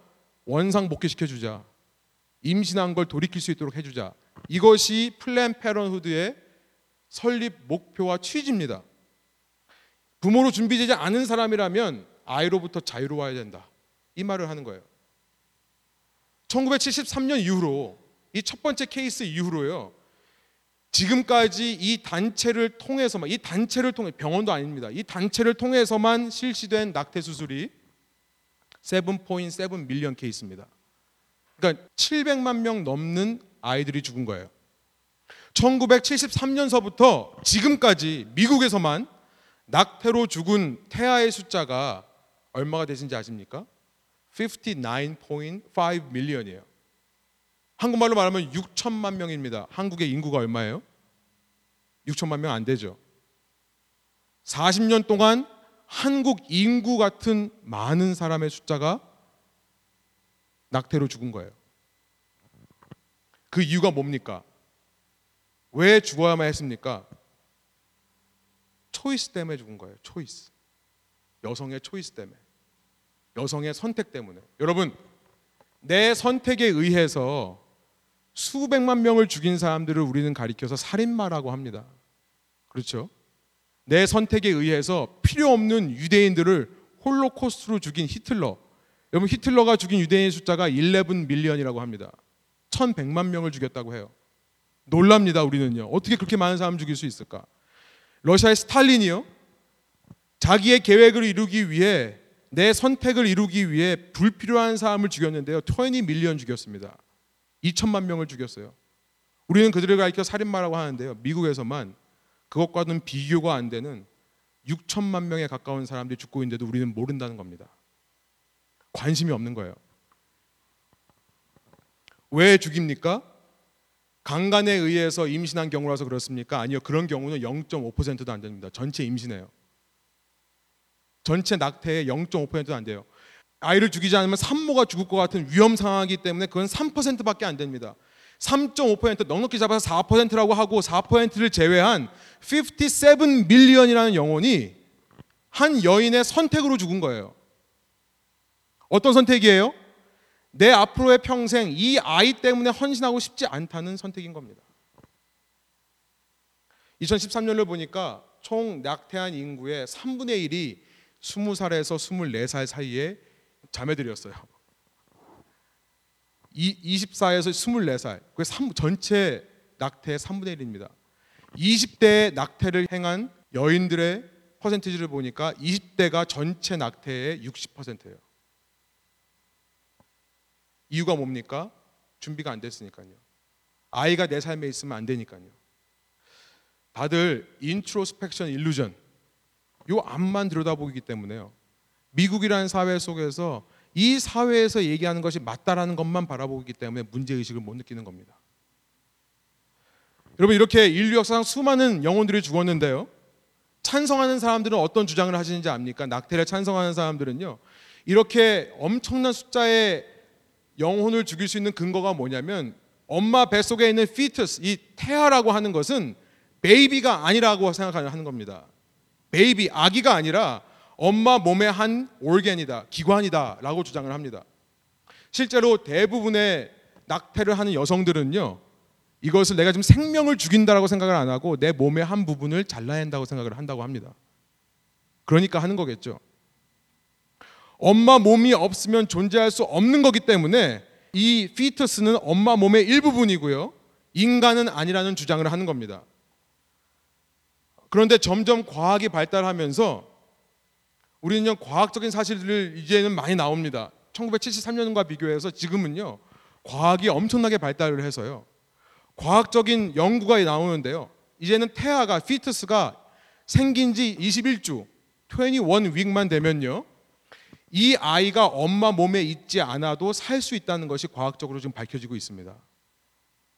원상 복귀시켜 주자. 임신한 걸 돌이킬 수 있도록 해 주자. 이것이 Planned Parenthood의 설립 목표와 취지입니다. 부모로 준비되지 않은 사람이라면 아이로부터 자유로워야 된다. 이 말을 하는 거예요. 1973년 이후로 이 첫 번째 케이스 이후로요. 지금까지 이 단체를 통해서만 이 단체를 통해 병원도 아닙니다. 이 단체를 통해서만 실시된 낙태 수술이 7.7 million 케이스입니다. 그러니까 700만 명 넘는 아이들이 죽은 거예요. 1973년서부터 지금까지 미국에서만 낙태로 죽은 태아의 숫자가 얼마가 되신지 아십니까? 59.5 밀리언이에요. 한국말로 말하면 6천만 명입니다. 한국의 인구가 얼마예요? 6천만 명 안 되죠. 40년 동안 한국 인구 같은 많은 사람의 숫자가 낙태로 죽은 거예요. 그 이유가 뭡니까? 왜 죽어야만 했습니까? 초이스 때문에 죽은 거예요. 초이스. 여성의 초이스 때문에. 여성의 선택 때문에. 여러분, 내 선택에 의해서 수백만 명을 죽인 사람들을 우리는 가리켜서 살인마라고 합니다. 그렇죠? 내 선택에 의해서 필요 없는 유대인들을 홀로코스트로 죽인 히틀러. 여러분 히틀러가 죽인 유대인 숫자가 11 million이라고 합니다. 1100만 명을 죽였다고 해요. 놀랍니다, 우리는요. 어떻게 그렇게 많은 사람 죽일 수 있을까? 러시아의 스탈린이요. 자기의 계획을 이루기 위해 내 선택을 이루기 위해 불필요한 사람을 죽였는데요. 20 million 죽였습니다. 2천만 명을 죽였어요. 우리는 그들을 가리켜 살인마라고 하는데요. 미국에서만 그것과는 비교가 안 되는 6천만 명에 가까운 사람들이 죽고 있는데도 우리는 모른다는 겁니다. 관심이 없는 거예요. 왜 죽입니까? 강간에 의해서 임신한 경우라서 그렇습니까? 아니요. 그런 경우는 0.5%도 안 됩니다. 전체 임신해요. 전체 낙태의 0.5%도 안 돼요. 아이를 죽이지 않으면 산모가 죽을 것 같은 위험 상황이기 때문에 그건 3%밖에 안 됩니다. 3.5% 넉넉히 잡아서 4%라고 하고 4%를 제외한 57 million이라는 영혼이 한 여인의 선택으로 죽은 거예요. 어떤 선택이에요? 내 앞으로의 평생 이 아이 때문에 헌신하고 싶지 않다는 선택인 겁니다. 2013년을 보니까 총 낙태한 인구의 3분의 1이 20살에서 24살 사이에 자매들이었어요. 24에서 24살. 그 전체 낙태의 3분의 1입니다. 20대 낙태를 행한 여인들의 퍼센티지를 보니까 20대가 전체 낙태의 60%예요. 이유가 뭡니까? 준비가 안 됐으니까요. 아이가 내 삶에 있으면 안 되니까요. 다들 introspection illusion 요 앞만 들여다보기 때문에요. 미국이라는 사회 속에서 이 사회에서 얘기하는 것이 맞다라는 것만 바라보기 때문에 문제 의식을 못 느끼는 겁니다. 여러분 이렇게 인류 역사상 수많은 영혼들이 죽었는데요. 찬성하는 사람들은 어떤 주장을 하시는지 압니까? 낙태를 찬성하는 사람들은요. 이렇게 엄청난 숫자의 영혼을 죽일 수 있는 근거가 뭐냐면 엄마 뱃속에 있는 피터스 이 태아라고 하는 것은 baby가 아니라고 생각하는 겁니다. baby 아기가 아니라 엄마 몸의 한 organ이다, 기관이다라고 주장을 합니다. 실제로 대부분의 낙태를 하는 여성들은요, 이것을 내가 지금 생명을 죽인다라고 생각을 안 하고 내 몸의 한 부분을 잘라낸다고 생각을 한다고 합니다. 그러니까 하는 거겠죠. 엄마 몸이 없으면 존재할 수 없는 거기 때문에 이 fetus는 엄마 몸의 일부분이고요. 인간은 아니라는 주장을 하는 겁니다. 그런데 점점 과학이 발달하면서 우리는요 과학적인 사실들 이제는 많이 나옵니다. 1973년과 비교해서 지금은요 과학이 엄청나게 발달을 해서요 과학적인 연구가 나오는데요. 이제는 태아가 피트스가 생긴 지 21주, 21 윅만 되면요. 이 아이가 엄마 몸에 있지 않아도 살 수 있다는 것이 과학적으로 지금 밝혀지고 있습니다.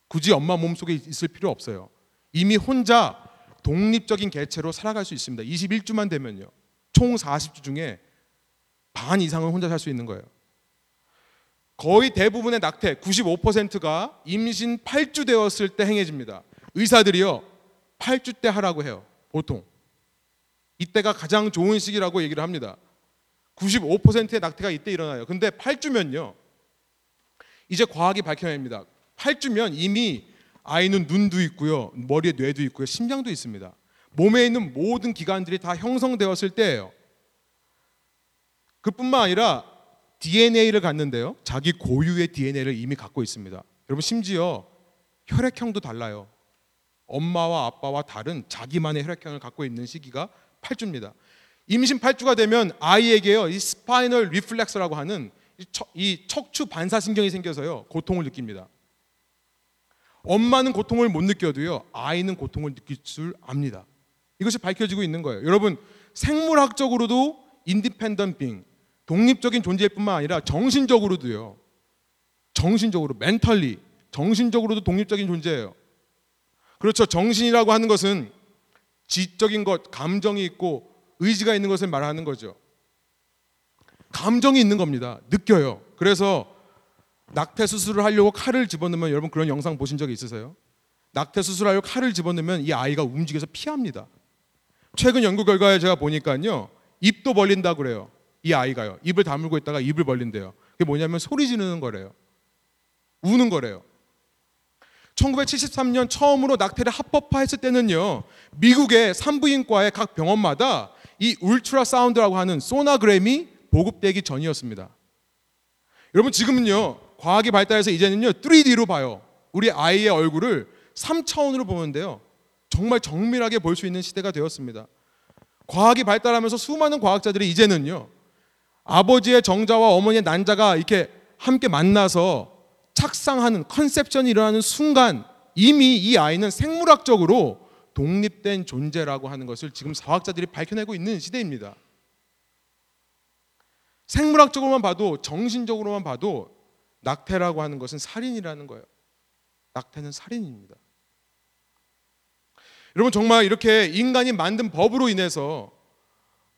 굳이 엄마 몸 속에 있을 필요 없어요. 이미 혼자 독립적인 개체로 살아갈 수 있습니다. 21주만 되면요. 총 40주 중에 반 이상은 혼자 살 수 있는 거예요. 거의 대부분의 낙태 95%가 임신 8주 되었을 때 행해집니다. 의사들이요. 8주 때 하라고 해요. 보통. 이때가 가장 좋은 시기라고 얘기를 합니다. 95%의 낙태가 이때 일어나요. 근데 8주면요. 이제 과학이 밝혀냅니다. 8주면 이미 아이는 눈도 있고요. 머리에 뇌도 있고요. 심장도 있습니다. 몸에 있는 모든 기관들이 다 형성되었을 때예요. 그뿐만 아니라 DNA를 갖는데요. 자기 고유의 DNA를 이미 갖고 있습니다. 여러분 심지어 혈액형도 달라요. 엄마와 아빠와 다른 자기만의 혈액형을 갖고 있는 시기가 8주입니다. 임신 8주가 되면 아이에게요. 이 spinal reflex라고 하는 이, 척추 반사신경이 생겨서요. 고통을 느낍니다. 엄마는 고통을 못 느껴도요. 아이는 고통을 느낄 줄 압니다. 이것이 밝혀지고 있는 거예요. 여러분 생물학적으로도 인디펜던 빙 독립적인 존재일 뿐만 아니라 정신적으로도요. 정신적으로 멘탈리 정신적으로도 독립적인 존재예요. 그렇죠. 정신이라고 하는 것은 지적인 것, 감정이 있고 의지가 있는 것을 말하는 거죠. 감정이 있는 겁니다. 느껴요. 그래서 낙태 수술을 하려고 칼을 집어넣으면 여러분 그런 영상 보신 적 있으세요? 낙태 수술하려고 칼을 집어넣으면 이 아이가 움직여서 피합니다. 최근 연구 결과에 제가 보니까요. 입도 벌린다 그래요. 이 아이가요. 입을 다물고 있다가 입을 벌린대요. 그게 뭐냐면 소리 지르는 거래요. 우는 거래요. 1973년 처음으로 낙태를 합법화했을 때는요. 미국의 산부인과의 각 병원마다 이 울트라 사운드라고 하는 소나그램이 보급되기 전이었습니다. 여러분 지금은요. 과학이 발달해서 이제는요. 3D로 봐요. 우리 아이의 얼굴을 3차원으로 보는데요. 정말 정밀하게 볼 수 있는 시대가 되었습니다. 과학이 발달하면서 수많은 과학자들이 이제는요. 아버지의 정자와 어머니의 난자가 이렇게 함께 만나서 착상하는 컨셉션이 일어나는 순간 이미 이 아이는 생물학적으로 독립된 존재라고 하는 것을 지금 과학자들이 밝혀내고 있는 시대입니다. 생물학적으로만 봐도 정신적으로만 봐도 낙태라고 하는 것은 살인이라는 거예요. 낙태는 살인입니다. 여러분 정말 이렇게 인간이 만든 법으로 인해서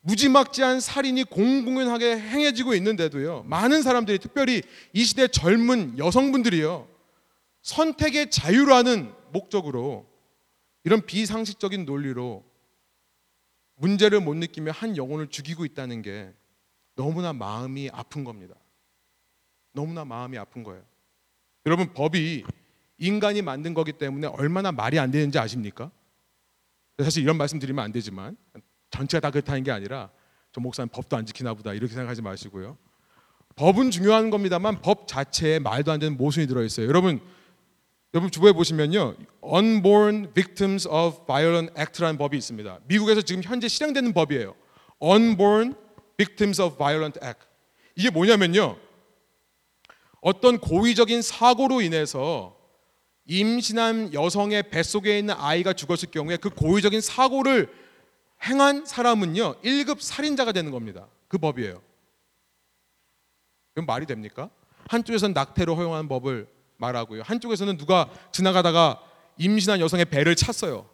무지막지한 살인이 공공연하게 행해지고 있는데도요. 많은 사람들이 특별히 이 시대 젊은 여성분들이요. 선택의 자유라는 목적으로 이런 비상식적인 논리로 문제를 못 느끼며 한 영혼을 죽이고 있다는 게 너무나 마음이 아픈 겁니다. 너무나 마음이 아픈 거예요. 여러분 법이 인간이 만든 거기 때문에 얼마나 말이 안 되는지 아십니까? 사실 이런 말씀 드리면 안 되지만 전체가 다 그렇다는 게 아니라 저 목사님 법도 안 지키나 보다 이렇게 생각하지 마시고요. 법은 중요한 겁니다만 법 자체에 말도 안 되는 모순이 들어 있어요. 여러분 여러분 주부에 보시면요. Unborn Victims of Violent Act라는 법이 있습니다. 미국에서 지금 현재 실행되는 법이에요. Unborn Victims of Violent Act. 이게 뭐냐면요. 어떤 고의적인 사고로 인해서 임신한 여성의 뱃속에 있는 아이가 죽었을 경우에 그 고의적인 사고를 행한 사람은요 1급 살인자가 되는 겁니다. 그 법이에요. 그럼 말이 됩니까? 한쪽에서는 낙태로 허용하는 법을 말하고요. 한쪽에서는 누가 지나가다가 임신한 여성의 배를 찼어요.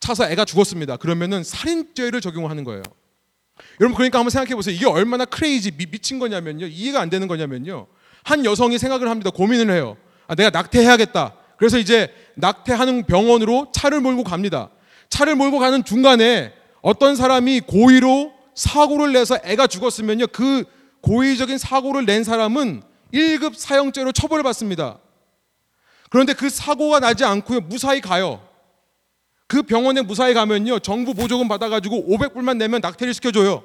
차서 애가 죽었습니다. 그러면은 살인죄를 적용하는 거예요. 여러분 그러니까 한번 생각해 보세요. 이게 얼마나 크레이지 미, 미친 거냐면요. 이해가 안 되는 거냐면요. 한 여성이 생각을 합니다. 고민을 해요. 아, 내가 낙태해야겠다. 그래서 이제 낙태하는 병원으로 차를 몰고 갑니다. 차를 몰고 가는 중간에 어떤 사람이 고의로 사고를 내서 애가 죽었으면요. 그 고의적인 사고를 낸 사람은 1급 사형죄로 처벌을 받습니다. 그런데 그 사고가 나지 않고요. 무사히 가요. 그 병원에 무사히 가면요. 정부 보조금 받아가지고 500불만 내면 낙태를 시켜줘요.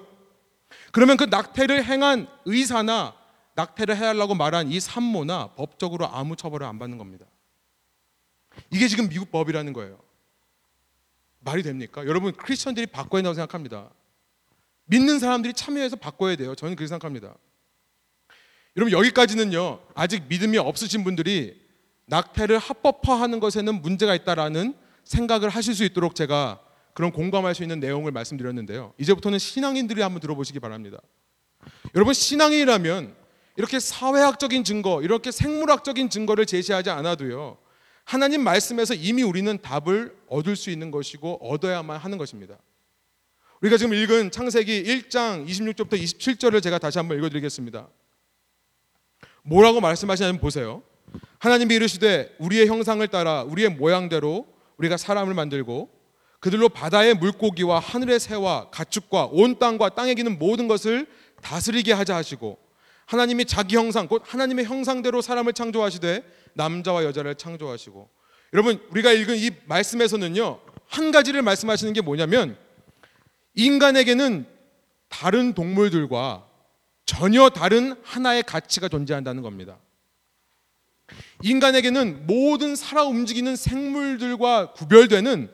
그러면 그 낙태를 행한 의사나 낙태를 해달라고 말한 이 산모나 법적으로 아무 처벌을 안 받는 겁니다. 이게 지금 미국 법이라는 거예요. 말이 됩니까? 여러분 크리스천들이 바꿔야 한다고 생각합니다. 믿는 사람들이 참여해서 바꿔야 돼요. 저는 그렇게 생각합니다. 여러분 여기까지는요. 아직 믿음이 없으신 분들이 낙태를 합법화하는 것에는 문제가 있다라는 생각을 하실 수 있도록 제가 그런 공감할 수 있는 내용을 말씀드렸는데요. 이제부터는 신앙인들이 한번 들어보시기 바랍니다. 여러분 신앙인이라면 이렇게 사회학적인 증거, 이렇게 생물학적인 증거를 제시하지 않아도요. 하나님 말씀에서 이미 우리는 답을 얻을 수 있는 것이고 얻어야만 하는 것입니다. 우리가 지금 읽은 창세기 1장 26절부터 27절을 제가 다시 한번 읽어 드리겠습니다. 뭐라고 말씀하시냐면 보세요. 하나님이 이르시되 우리의 형상을 따라 우리의 모양대로 우리가 사람을 만들고 그들로 바다의 물고기와 하늘의 새와 가축과 온 땅과 땅에 기는 모든 것을 다스리게 하자 하시고 하나님이 자기 형상 곧 하나님의 형상대로 사람을 창조하시되 남자와 여자를 창조하시고 여러분 우리가 읽은 이 말씀에서는요 한 가지를 말씀하시는 게 뭐냐면 인간에게는 다른 동물들과 전혀 다른 하나의 가치가 존재한다는 겁니다. 인간에게는 모든 살아 움직이는 생물들과 구별되는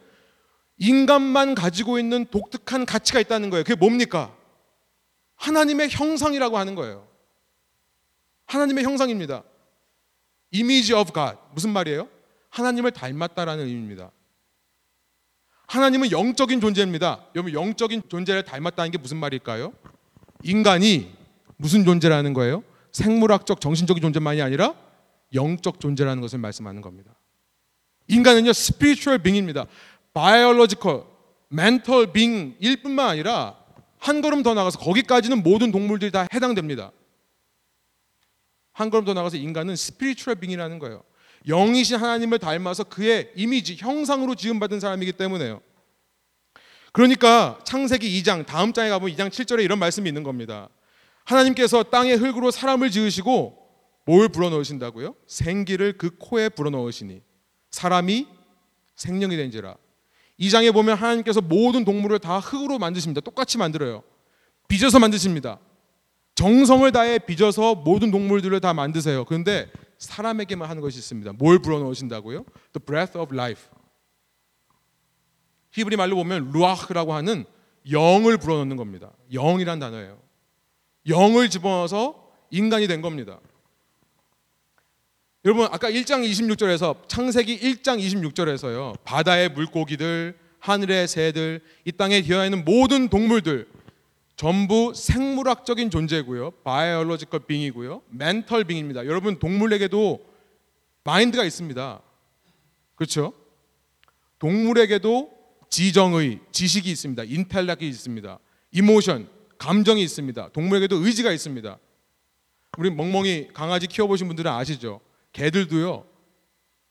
인간만 가지고 있는 독특한 가치가 있다는 거예요. 그게 뭡니까? 하나님의 형상이라고 하는 거예요. 하나님의 형상입니다. Image of God. 무슨 말이에요? 하나님을 닮았다라는 의미입니다. 하나님은 영적인 존재입니다. 여러분 영적인 존재를 닮았다는 게 무슨 말일까요? 인간이 무슨 존재라는 거예요? 생물학적 정신적인 존재만이 아니라 영적 존재라는 것을 말씀하는 겁니다. 인간은요 spiritual being입니다. biological, mental being일 뿐만 아니라 한 걸음 더 나가서 거기까지는 모든 동물들이 다 해당됩니다. 한 걸음 더 나가서 인간은 spiritual being이라는 거예요. 영이신 하나님을 닮아서 그의 이미지, 형상으로 지음받은 사람이기 때문에요. 그러니까 창세기 2장 다음 장에 가보면 2장 7절에 이런 말씀이 있는 겁니다. 하나님께서 땅의 흙으로 사람을 지으시고 뭘 불어넣으신다고요? 생기를 그 코에 불어넣으시니 사람이 생명이 된지라. 이 장에 보면 하나님께서 모든 동물을 다 흙으로 만드십니다. 똑같이 만들어요. 빚어서 만드십니다. 정성을 다해 빚어서 모든 동물들을 다 만드세요. 그런데 사람에게만 하는 것이 있습니다. 뭘 불어넣으신다고요? The breath of life. 히브리 말로 보면 루아흐라고 하는 영을 불어넣는 겁니다. 영이란 단어예요. 영을 집어넣어서 인간이 된 겁니다. 여러분 아까 1장 26절에서 창세기 1장 26절에서요. 바다의 물고기들, 하늘의 새들, 이 땅에 기어 있는 모든 동물들 전부 생물학적인 존재고요. biological being이고요. mental being입니다. 여러분 동물에게도 mind가 있습니다. 그렇죠? 동물에게도 지정의, 지식이 있습니다. intellect이 있습니다. emotion, 감정이 있습니다. 동물에게도 의지가 있습니다. 우리 멍멍이 강아지 키워보신 분들은 아시죠? 개들도요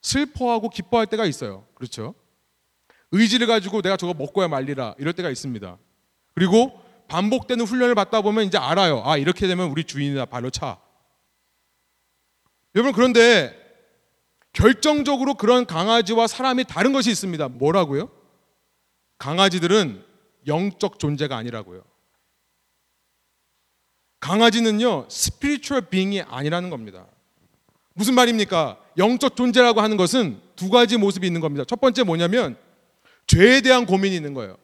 슬퍼하고 기뻐할 때가 있어요. 그렇죠? 의지를 가지고 내가 저거 먹고야 말리라 이럴 때가 있습니다. 그리고 반복되는 훈련을 받다 보면 이제 알아요. 아 이렇게 되면 우리 주인이다 발로 차. 여러분 그런데 결정적으로 그런 강아지와 사람이 다른 것이 있습니다. 뭐라고요? 강아지들은 영적 존재가 아니라고요. 강아지는요 spiritual being이 아니라는 겁니다. 무슨 말입니까? 영적 존재라고 하는 것은 두 가지 모습이 있는 겁니다. 첫 번째 뭐냐면 죄에 대한 고민이 있는 거예요.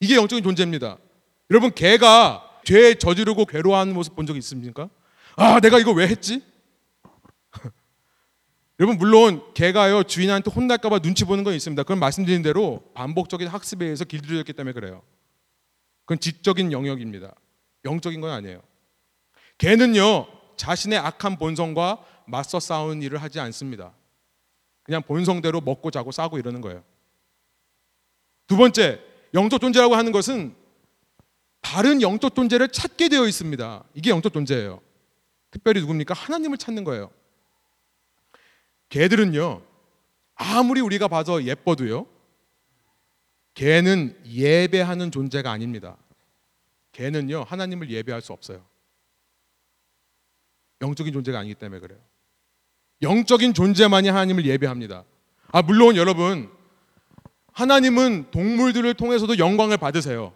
이게 영적인 존재입니다. 여러분 개가 죄에 저지르고 괴로워하는 모습 본 적 있습니까? 아, 내가 이거 왜 했지? 여러분 물론 개가요 주인한테 혼날까봐 눈치 보는 건 있습니다. 그건 말씀드린 대로 반복적인 학습에 의해서 길들여졌기 때문에 그래요. 그건 지적인 영역입니다. 영적인 건 아니에요. 개는요 자신의 악한 본성과 맞서 싸우는 일을 하지 않습니다. 그냥 본성대로 먹고 자고 싸고 이러는 거예요. 두 번째, 영적 존재라고 하는 것은 다른 영적 존재를 찾게 되어 있습니다. 이게 영적 존재예요. 특별히 누굽니까? 하나님을 찾는 거예요. 개들은요, 아무리 우리가 봐서 예뻐도요, 개는 예배하는 존재가 아닙니다. 개는요, 하나님을 예배할 수 없어요. 영적인 존재가 아니기 때문에 그래요. 영적인 존재만이 하나님을 예배합니다. 아, 물론 여러분, 하나님은 동물들을 통해서도 영광을 받으세요.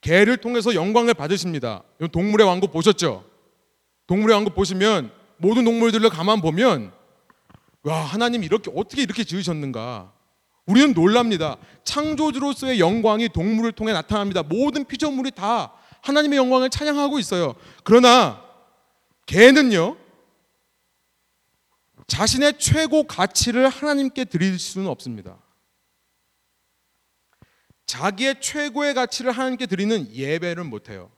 개를 통해서 영광을 받으십니다. 동물의 왕국 보셨죠? 동물의 왕국 보시면 모든 동물들을 가만 보면 와 하나님 이렇게 어떻게 이렇게 지으셨는가? 우리는 놀랍니다. 창조주로서의 영광이 동물을 통해 나타납니다. 모든 피조물이 다 하나님의 영광을 찬양하고 있어요. 그러나 개는요. 자신의 최고 가치를 하나님께 드릴 수는 없습니다. 자기의 최고의 가치를 하나님께 드리는 예배를 못 해요.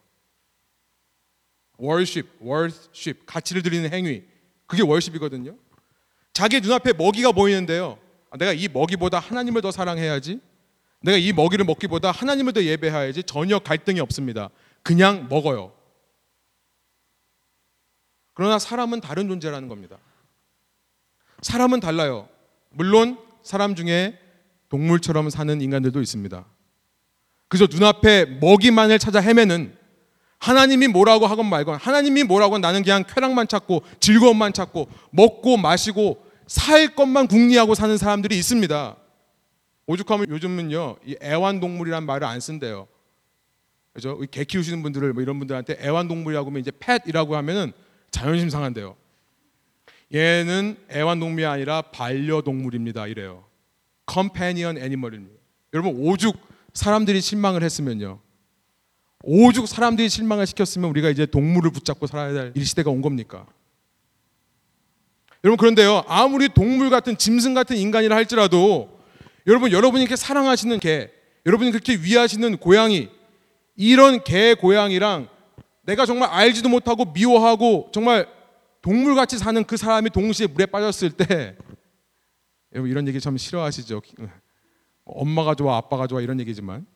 worship, worship, 가치를 드리는 행위. 그게 월십이거든요. 자기 눈앞에 먹이가 보이는데요. 아, 내가 이 먹이보다 하나님을 더 사랑해야지. 내가 이 먹이를 먹기보다 하나님을 더 예배해야지. 전혀 갈등이 없습니다. 그냥 먹어요. 그러나 사람은 다른 존재라는 겁니다. 사람은 달라요. 물론 사람 중에 동물처럼 사는 인간들도 있습니다. 그저 눈앞에 먹이만을 찾아 헤매는 하나님이 뭐라고 하건 말건 하나님이 뭐라고 나는 그냥 쾌락만 찾고 즐거움만 찾고 먹고 마시고 살 것만 궁리하고 사는 사람들이 있습니다. 오죽하면 요즘은요 이 애완동물이란 말을 안 쓴대요. 그죠? 개 키우시는 분들을 뭐 이런 분들한테 애완동물이라고 하면 이제 팻이라고 하면은 자존심 상한대요. 얘는 애완동물이 아니라 반려동물입니다. 이래요. 컴패니언 애니멀입니다. 여러분 오죽 사람들이 실망을 했으면요. 오죽 사람들이 실망을 시켰으면 우리가 이제 동물을 붙잡고 살아야 될이 시대가 온 겁니까? 여러분 그런데요. 아무리 동물 같은 짐승 같은 인간이라 할지라도 여러분 여러분이 이렇게 사랑하시는 개, 여러분이 그렇게 위하시는 고양이 이런 개 고양이랑 내가 정말 알지도 못하고 미워하고 정말 동물같이 사는 그 사람이 동시에 물에 빠졌을 때 여러분 이런 얘기 참 싫어하시죠? 엄마가 좋아, 아빠가 좋아 이런 얘기지만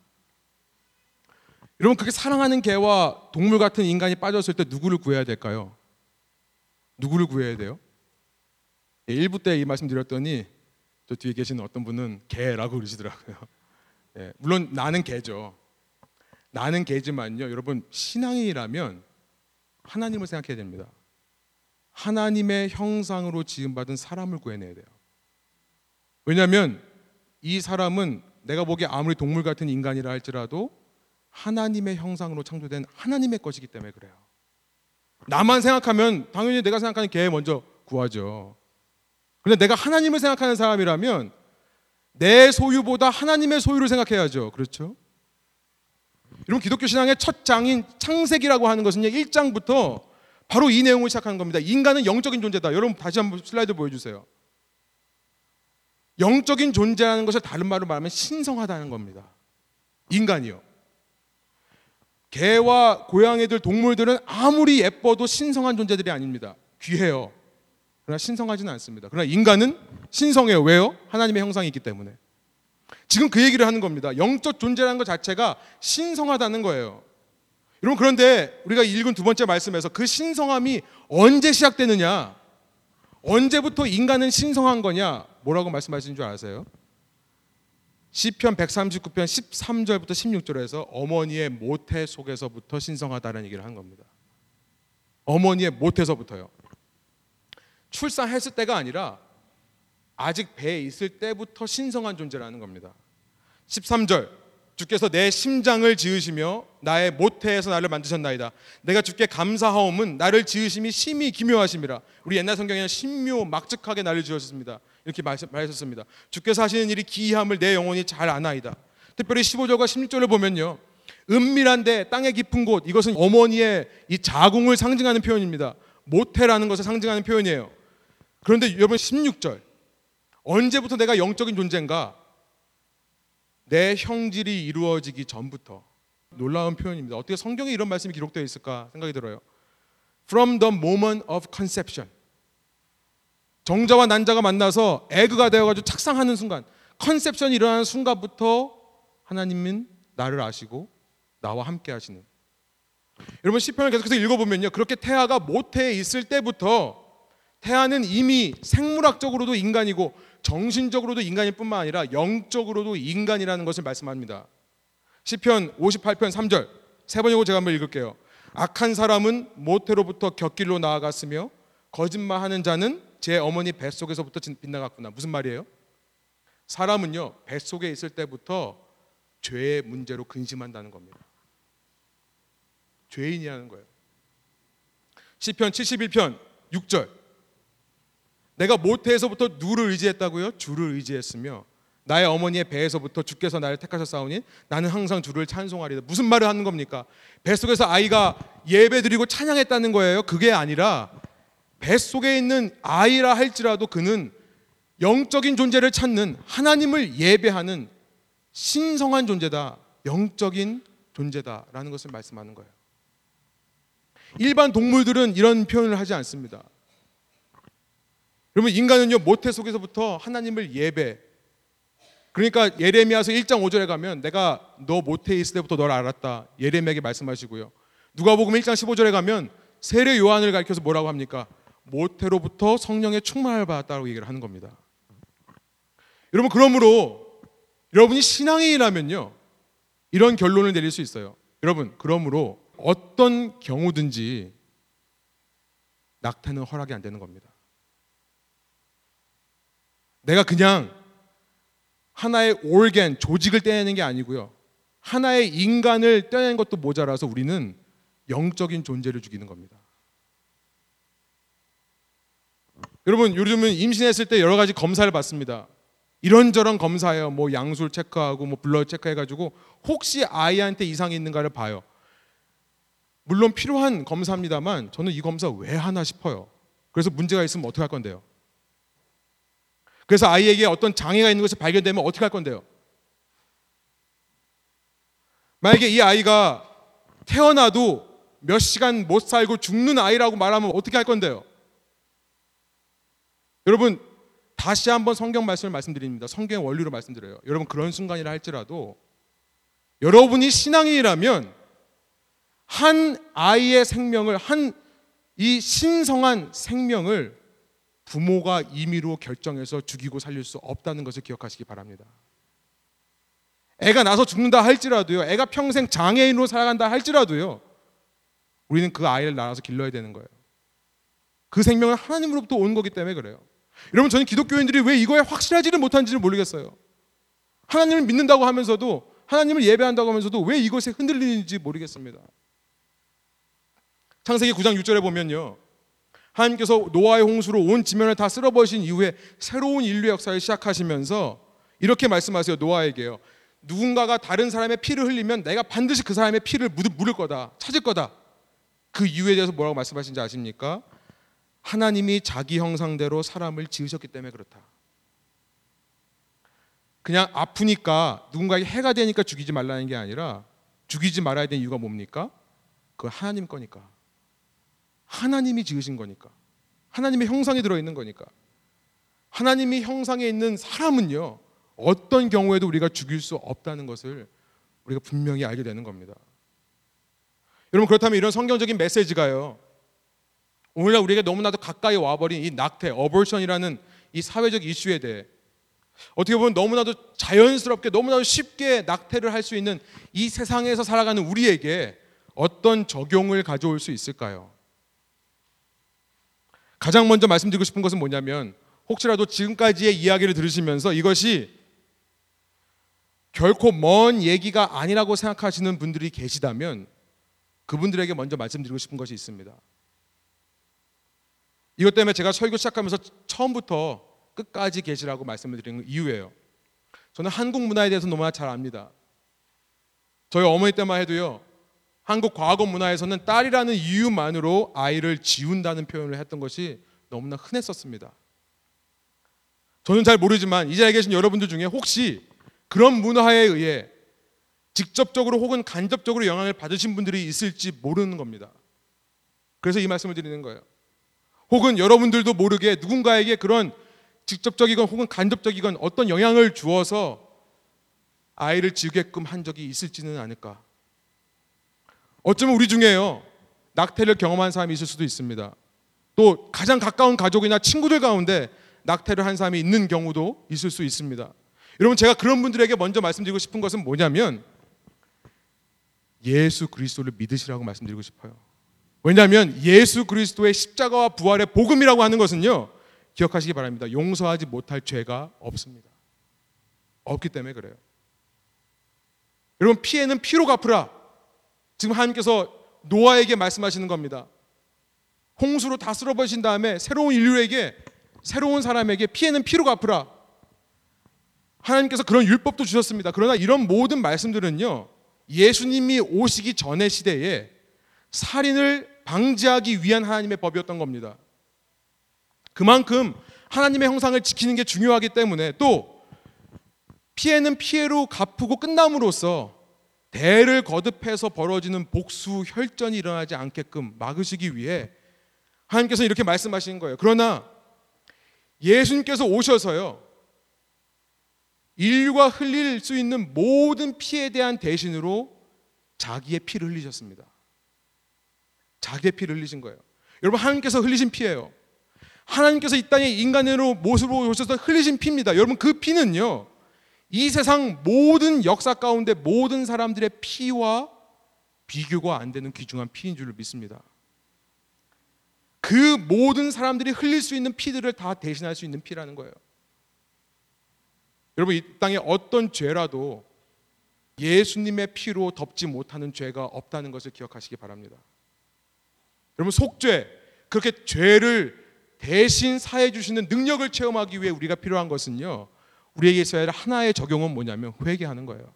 여러분 그렇게 사랑하는 개와 동물 같은 인간이 빠졌을 때 누구를 구해야 될까요? 누구를 구해야 돼요? 1부 때 이 말씀 드렸더니 저 뒤에 계시는 어떤 분은 개라고 그러시더라고요. 예, 물론 나는 개죠. 나는 개지만요. 여러분 신앙이라면 하나님을 생각해야 됩니다. 하나님의 형상으로 지음받은 사람을 구해내야 돼요. 왜냐하면 이 사람은 내가 보기에 아무리 동물 같은 인간이라 할지라도 하나님의 형상으로 창조된 하나님의 것이기 때문에 그래요. 나만 생각하면 당연히 내가 생각하는 개 먼저 구하죠. 그런데 내가 하나님을 생각하는 사람이라면 내 소유보다 하나님의 소유를 생각해야죠. 그렇죠? 여러분 기독교 신앙의 첫 장인 창세기라고 하는 것은요 1장부터 바로 이 내용을 시작하는 겁니다. 인간은 영적인 존재다. 여러분 다시 한번 슬라이드 보여주세요. 영적인 존재라는 것을 다른 말로 말하면 신성하다는 겁니다. 인간이요. 개와 고양이들 동물들은 아무리 예뻐도 신성한 존재들이 아닙니다. 귀해요. 그러나 신성하지는 않습니다. 그러나 인간은 신성해요. 왜요? 하나님의 형상이 있기 때문에. 지금 그 얘기를 하는 겁니다. 영적 존재라는 것 자체가 신성하다는 거예요. 여러분 그런데 우리가 읽은 두 번째 말씀에서 그 신성함이 언제 시작되느냐? 언제부터 인간은 신성한 거냐? 뭐라고 말씀하시는 줄 아세요? 시편 139편 13절부터 16절에서 어머니의 모태 속에서부터 신성하다는 얘기를 한 겁니다. 어머니의 모태서부터요. 출산했을 때가 아니라 아직 배에 있을 때부터 신성한 존재라는 겁니다. 13절 주께서 내 심장을 지으시며 나의 모태에서 나를 만드셨나이다. 내가 주께 감사하옴은 나를 지으심이 심히 기묘하심이라. 우리 옛날 성경에는 신묘 막직하게 나를 지으셨습니다. 이렇게 말하셨습니다. 주께서 하시는 일이 기이함을 내 영혼이 잘 아나이다. 특별히 15절과 16절을 보면요. 은밀한데 땅의 깊은 곳 이것은 어머니의 이 자궁을 상징하는 표현입니다. 모태라는 것을 상징하는 표현이에요. 그런데 여러분 16절 언제부터 내가 영적인 존재인가? 내 형질이 이루어지기 전부터 놀라운 표현입니다. 어떻게 성경에 이런 말씀이 기록되어 있을까 생각이 들어요. From the moment of conception. 정자와 난자가 만나서 에그가 되어가지고 착상하는 순간, 컨셉션이 일어나는 순간부터 하나님은 나를 아시고 나와 함께 하시는. 여러분 시편을 계속해서 읽어보면요, 그렇게 태아가 모태에 있을 때부터 태아는 이미 생물학적으로도 인간이고 정신적으로도 인간일 뿐만 아니라 영적으로도 인간이라는 것을 말씀합니다. 시편 58편 3절 세 번이고 제가 한번 읽을게요. 악한 사람은 모태로부터 곁길로 나아갔으며 거짓말하는 자는 제 어머니 뱃속에서부터 빗나갔구나. 무슨 말이에요? 사람은요 뱃속에 있을 때부터 죄의 문제로 근심한다는 겁니다. 죄인이라는 거예요. 시편 71편 6절 내가 모태에서부터 누를 의지했다고요? 주를 의지했으며 나의 어머니의 배에서부터 주께서 나를 택하셨사오니 나는 항상 주를 찬송하리다. 무슨 말을 하는 겁니까? 뱃속에서 아이가 예배드리고 찬양했다는 거예요. 그게 아니라 뱃속에 있는 아이라 할지라도 그는 영적인 존재를 찾는 하나님을 예배하는 신성한 존재다. 영적인 존재다라는 것을 말씀하는 거예요. 일반 동물들은 이런 표현을 하지 않습니다. 그러면 인간은요 모태 속에서부터 하나님을 예배. 그러니까 예레미야서 1장 5절에 가면 내가 너 모태에 있을 때부터 너를 알았다. 예레미야에게 말씀하시고요. 누가복음 1장 15절에 가면 세례 요한을 가리켜서 뭐라고 합니까? 모태로부터 성령의 충만을 받았다고 얘기를 하는 겁니다. 여러분 그러므로 여러분이 신앙인이라면요 이런 결론을 내릴 수 있어요. 여러분 그러므로 어떤 경우든지 낙태는 허락이 안 되는 겁니다. 내가 그냥 하나의 올겐 조직을 떼내는 게 아니고요. 하나의 인간을 떼내는 것도 모자라서 우리는 영적인 존재를 죽이는 겁니다. 여러분 요즘은 임신했을 때 여러 가지 검사를 받습니다. 이런저런 검사예요. 뭐 양술 체크하고 뭐 블러 체크해 가지고 혹시 아이한테 이상이 있는가를 봐요. 물론 필요한 검사입니다만 저는 이 검사 왜 하나 싶어요. 그래서 문제가 있으면 어떻게 할 건데요? 그래서 아이에게 어떤 장애가 있는 것이 발견되면 어떻게 할 건데요? 만약에 이 아이가 태어나도 몇 시간 못 살고 죽는 아이라고 말하면 어떻게 할 건데요? 여러분 다시 한번 성경 말씀을 말씀드립니다. 성경의 원리로 말씀드려요. 여러분 그런 순간이라 할지라도 여러분이 신앙인이라면 한 아이의 생명을 한 이 신성한 생명을 부모가 임의로 결정해서 죽이고 살릴 수 없다는 것을 기억하시기 바랍니다. 애가 나서 죽는다 할지라도요. 애가 평생 장애인으로 살아간다 할지라도요. 우리는 그 아이를 낳아서 길러야 되는 거예요. 그 생명은 하나님으로부터 온 거기 때문에 그래요. 여러분 저는 기독교인들이 왜 이거에 확실하지를 못한지를 모르겠어요. 하나님을 믿는다고 하면서도 하나님을 예배한다고 하면서도 왜 이것에 흔들리는지 모르겠습니다. 창세기 9장 6절에 보면요. 하나님께서 노아의 홍수로 온 지면을 다 쓸어버리신 이후에 새로운 인류 역사를 시작하시면서 이렇게 말씀하세요. 노아에게요. 누군가가 다른 사람의 피를 흘리면 내가 반드시 그 사람의 피를 물을 거다. 찾을 거다. 그 이유에 대해서 뭐라고 말씀하신지 아십니까? 하나님이 자기 형상대로 사람을 지으셨기 때문에 그렇다. 그냥 아프니까 누군가에게 해가 되니까 죽이지 말라는 게 아니라 죽이지 말아야 되는 이유가 뭡니까? 그 하나님 거니까. 하나님이 지으신 거니까. 하나님의 형상이 들어 있는 거니까. 하나님이 형상에 있는 사람은요. 어떤 경우에도 우리가 죽일 수 없다는 것을 우리가 분명히 알게 되는 겁니다. 여러분 그렇다면 이런 성경적인 메시지가요. 오늘날 우리에게 너무나도 가까이 와버린 이 낙태, 어버션이라는 이 사회적 이슈에 대해 어떻게 보면 너무나도 자연스럽게 너무나도 쉽게 낙태를 할 수 있는 이 세상에서 살아가는 우리에게 어떤 적용을 가져올 수 있을까요? 가장 먼저 말씀드리고 싶은 것은 뭐냐면 혹시라도 지금까지의 이야기를 들으시면서 이것이 결코 먼 얘기가 아니라고 생각하시는 분들이 계시다면 그분들에게 먼저 말씀드리고 싶은 것이 있습니다. 이것 때문에 제가 설교 시작하면서 처음부터 끝까지 계시라고 말씀을 드리는 이유예요. 저는 한국 문화에 대해서 너무나 잘 압니다. 저희 어머니 때만 해도요. 한국 과거 문화에서는 딸이라는 이유만으로 아이를 지운다는 표현을 했던 것이 너무나 흔했었습니다. 저는 잘 모르지만 이 자리에 계신 여러분들 중에 혹시 그런 문화에 의해 직접적으로 혹은 간접적으로 영향을 받으신 분들이 있을지 모르는 겁니다. 그래서 이 말씀을 드리는 거예요. 혹은 여러분들도 모르게 누군가에게 그런 직접적이건 혹은 간접적이건 어떤 영향을 주어서 아이를 지우게끔 한 적이 있을지는 않을까. 어쩌면 우리 중에요. 낙태를 경험한 사람이 있을 수도 있습니다. 또 가장 가까운 가족이나 친구들 가운데 낙태를 한 사람이 있는 경우도 있을 수 있습니다. 여러분 제가 그런 분들에게 먼저 말씀드리고 싶은 것은 뭐냐면 예수 그리스도를 믿으시라고 말씀드리고 싶어요. 왜냐하면 예수 그리스도의 십자가와 부활의 복음이라고 하는 것은요. 기억하시기 바랍니다. 용서하지 못할 죄가 없습니다. 없기 때문에 그래요. 여러분 피해는 피로 갚으라. 지금 하나님께서 노아에게 말씀하시는 겁니다. 홍수로 다 쓸어버리신 다음에 새로운 인류에게 새로운 사람에게 피해는 피로 갚으라. 하나님께서 그런 율법도 주셨습니다. 그러나 이런 모든 말씀들은요. 예수님이 오시기 전의 시대에 살인을 방지하기 위한 하나님의 법이었던 겁니다. 그만큼 하나님의 형상을 지키는 게 중요하기 때문에 또 피해는 피해로 갚고 끝남으로써 대를 거듭해서 벌어지는 복수 혈전이 일어나지 않게끔 막으시기 위해 하나님께서 이렇게 말씀하시는 거예요. 그러나 예수님께서 오셔서요. 인류가 흘릴 수 있는 모든 피해에 대한 대신으로 자기의 피를 흘리셨습니다. 자기의 피를 흘리신 거예요. 여러분 하나님께서 흘리신 피예요. 하나님께서 이 땅에 인간으로 모습으로 오셔서 흘리신 피입니다. 여러분 그 피는요. 이 세상 모든 역사 가운데 모든 사람들의 피와 비교가 안 되는 귀중한 피인 줄 믿습니다. 그 모든 사람들이 흘릴 수 있는 피들을 다 대신할 수 있는 피라는 거예요. 여러분 이 땅에 어떤 죄라도 예수님의 피로 덮지 못하는 죄가 없다는 것을 기억하시기 바랍니다. 여러분 속죄 그렇게 죄를 대신 사해 주시는 능력을 체험하기 위해 우리가 필요한 것은요. 우리에게 있어야 할 하나의 적용은 뭐냐면 회개하는 거예요.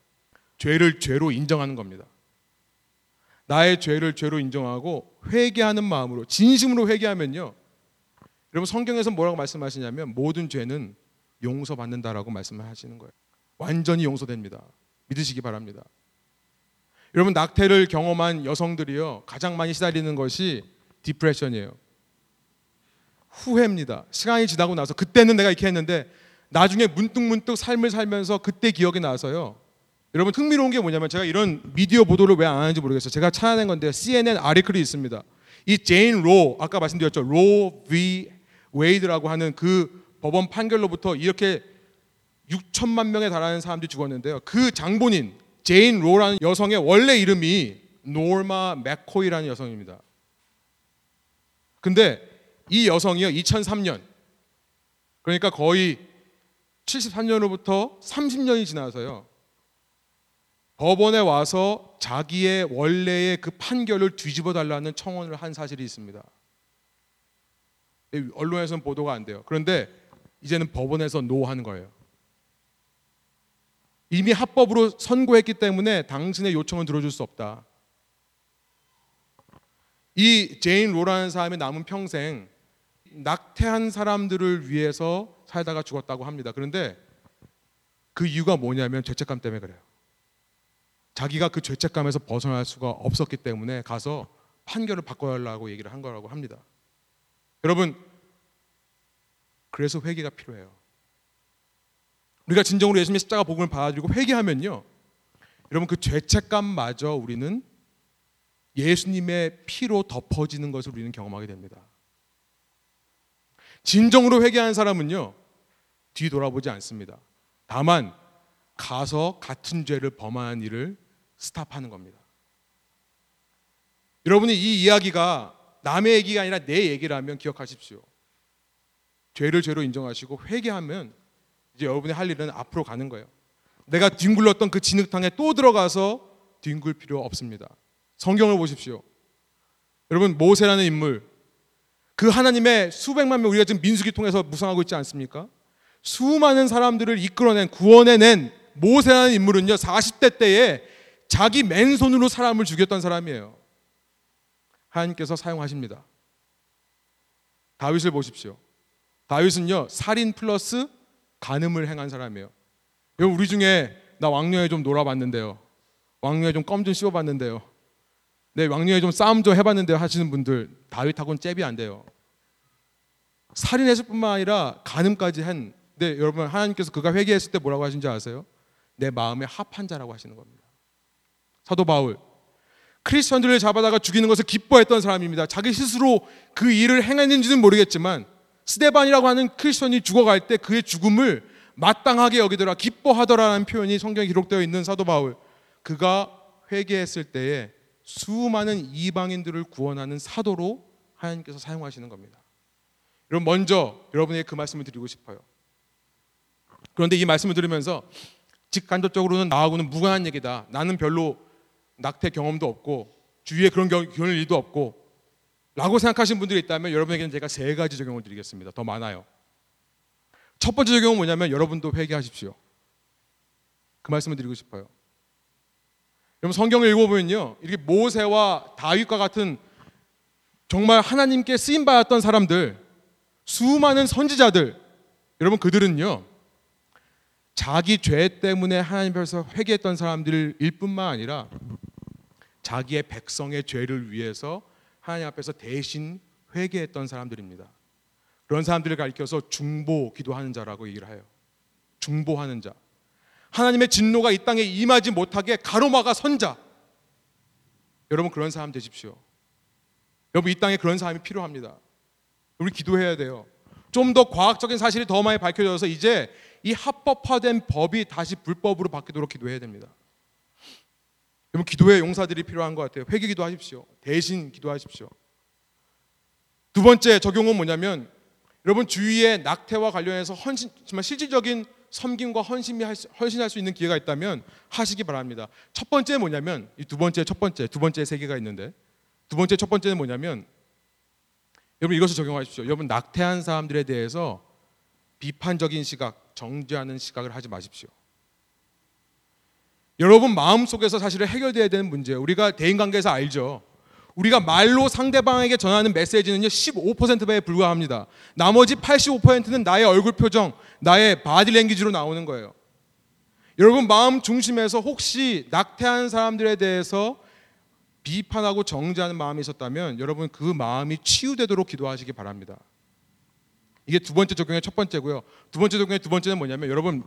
죄를 죄로 인정하는 겁니다. 나의 죄를 죄로 인정하고 회개하는 마음으로 진심으로 회개하면요. 여러분 성경에서 뭐라고 말씀하시냐면 모든 죄는 용서받는다라고 말씀을 하시는 거예요. 완전히 용서됩니다. 믿으시기 바랍니다. 여러분 낙태를 경험한 여성들이요 가장 많이 시달리는 것이 depression이에요. 후회입니다. 시간이 지나고 나서 그때는 내가 이렇게 했는데 나중에 문득문득 삶을 살면서 그때 기억이 나서요. 여러분 흥미로운 게 뭐냐면 제가 이런 미디어 보도를 왜 안 하는지 모르겠어요. 제가 찾아낸 건데 CNN article이 있습니다. 이 제인 로 아까 말씀드렸죠. 로 v 웨이드라고 하는 그 법원 판결로부터 이렇게 6천만 명에 달하는 사람들이 죽었는데요. 그 장본인 제인 로라는 여성의 원래 이름이 노마 맥코이라는 여성입니다. 근데 이 여성이요 2003년 그러니까 거의 73년으로부터 30년이 지나서요 법원에 와서 자기의 원래의 그 판결을 뒤집어 달라는 청원을 한 사실이 있습니다. 언론에서는 보도가 안 돼요. 그런데 이제는 법원에서 no 하는 거예요. 이미 합법으로 선고했기 때문에 당신의 요청은 들어줄 수 없다. 이 제인 로라는 사람이 남은 평생 낙태한 사람들을 위해서 살다가 죽었다고 합니다. 그런데 그 이유가 뭐냐면 죄책감 때문에 그래요. 자기가 그 죄책감에서 벗어날 수가 없었기 때문에 가서 판결을 바꿔달라고 얘기를 한 거라고 합니다. 여러분, 그래서 회개가 필요해요. 우리가 진정으로 예수님의 십자가 복음을 받아들이고 회개하면요. 여러분 그 죄책감마저 우리는 예수님의 피로 덮어지는 것을 우리는 경험하게 됩니다. 진정으로 회개한 사람은요. 뒤돌아보지 않습니다. 다만 가서 같은 죄를 범하는 일을 스탑하는 겁니다. 여러분이 이 이야기가 남의 얘기가 아니라 내 얘기라면 기억하십시오. 죄를 죄로 인정하시고 회개하면 이제 여러분이 할 일은 앞으로 가는 거예요. 내가 뒹굴렀던 그 진흙탕에 또 들어가서 뒹굴 필요 없습니다. 성경을 보십시오. 여러분 모세라는 인물 그 하나님의 수백만 명 우리가 지금 민수기 통해서 묵상하고 있지 않습니까? 수많은 사람들을 이끌어낸 구원해낸 모세라는 인물은요 40대 때에 자기 맨손으로 사람을 죽였던 사람이에요. 하나님께서 사용하십니다. 다윗을 보십시오. 다윗은요 살인 플러스 간음을 행한 사람이에요. 우리 중에 나 왕녀에 좀 놀아봤는데요. 왕녀에 좀 껌 좀 씹어봤는데요. 네 왕녀에 좀 싸움 좀 해봤는데요 하시는 분들 다윗하고는 잽이 안 돼요. 살인했을 뿐만 아니라 간음까지 한. 네 여러분 하나님께서 그가 회개했을 때 뭐라고 하신지 아세요? 내 마음에 합한 자라고 하시는 겁니다. 사도 바울 크리스천들을 잡아다가 죽이는 것을 기뻐했던 사람입니다. 자기 스스로 그 일을 행했는지는 모르겠지만 스데반이라고 하는 크리스천이 죽어갈 때 그의 죽음을 마땅하게 여기더라 기뻐하더라라는 표현이 성경에 기록되어 있는 사도 바울 그가 회개했을 때에 수많은 이방인들을 구원하는 사도로 하나님께서 사용하시는 겁니다. 여러분 먼저 여러분에게 그 말씀을 드리고 싶어요. 그런데 이 말씀을 들으면서 직간접적으로는 나하고는 무관한 얘기다. 나는 별로 낙태 경험도 없고 주위에 그런 경험 일도 없고 라고 생각하시는 분들이 있다면 여러분에게는 제가 세 가지 적용을 드리겠습니다. 더 많아요. 첫 번째 적용은 뭐냐면 여러분도 회개하십시오. 그 말씀을 드리고 싶어요. 여러분 성경을 읽어보면요. 이렇게 모세와 다윗과 같은 정말 하나님께 쓰임 받았던 사람들, 수많은 선지자들, 여러분 그들은요. 자기 죄 때문에 하나님 앞에서 회개했던 사람들일 뿐만 아니라 자기의 백성의 죄를 위해서 하나님 앞에서 대신 회개했던 사람들입니다. 그런 사람들을 가리켜서 중보 기도하는 자라고 얘기를 해요. 중보하는 자. 하나님의 진노가 이 땅에 임하지 못하게 가로막아 선자. 여러분 그런 사람 되십시오. 여러분 이 땅에 그런 사람이 필요합니다. 우리 기도해야 돼요. 좀 더 과학적인 사실이 더 많이 밝혀져서 이제 이 합법화된 법이 다시 불법으로 바뀌도록 기도해야 됩니다. 여러분 기도의 용사들이 필요한 것 같아요. 회개 기도하십시오. 대신 기도하십시오. 두 번째 적용은 뭐냐면 여러분 주위에 낙태와 관련해서 헌신 정말 실질적인 섬김과 헌신이 헌신할 수 있는 기회가 있다면 하시기 바랍니다. 첫 번째 뭐냐면 이 두 번째 첫 번째 두 번째 세 개가 있는데 두 번째 첫 번째는 뭐냐면 여러분 이것을 적용하십시오. 여러분 낙태한 사람들에 대해서 비판적인 시각, 정죄하는 시각을 하지 마십시오. 여러분 마음 속에서 사실은 해결돼야 되는 문제예요. 우리가 대인 관계에서 알죠. 우리가 말로 상대방에게 전하는 메시지는요 15%에 불과합니다. 나머지 85%는 나의 얼굴 표정, 나의 바디 랭귀지로 나오는 거예요. 여러분 마음 중심에서 혹시 낙태한 사람들에 대해서 비판하고 정죄하는 마음이 있었다면 여러분 그 마음이 치유되도록 기도하시기 바랍니다. 이게 두 번째 적용의 첫 번째고요. 두 번째 적용의 두 번째는 뭐냐면 여러분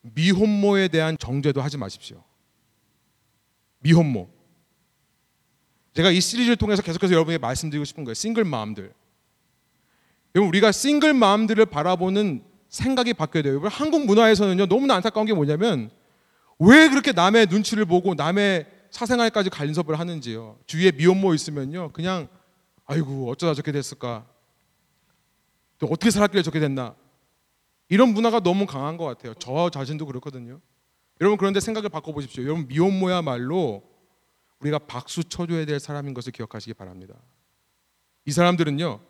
미혼모에 대한 정죄도 하지 마십시오. 미혼모. 제가 이 시리즈를 통해서 계속해서 여러분에게 말씀드리고 싶은 거예요. 싱글 마음들. 여러분 우리가 싱글 마음들을 바라보는 생각이 바뀌어야 돼요. 여러분 한국 문화에서는요 너무나 안타까운 게 뭐냐면 왜 그렇게 남의 눈치를 보고 남의 사생활까지 간섭을 하는지요. 주위에 미혼모 있으면요 그냥 아이고 어쩌다 저렇게 됐을까. 또 어떻게 살았길래 저렇게 됐나. 이런 문화가 너무 강한 것 같아요. 저 자신도 그렇거든요. 여러분 그런데 생각을 바꿔보십시오. 여러분 미혼모야말로 우리가 박수 쳐줘야 될 사람인 것을 기억하시기 바랍니다. 이 사람들은요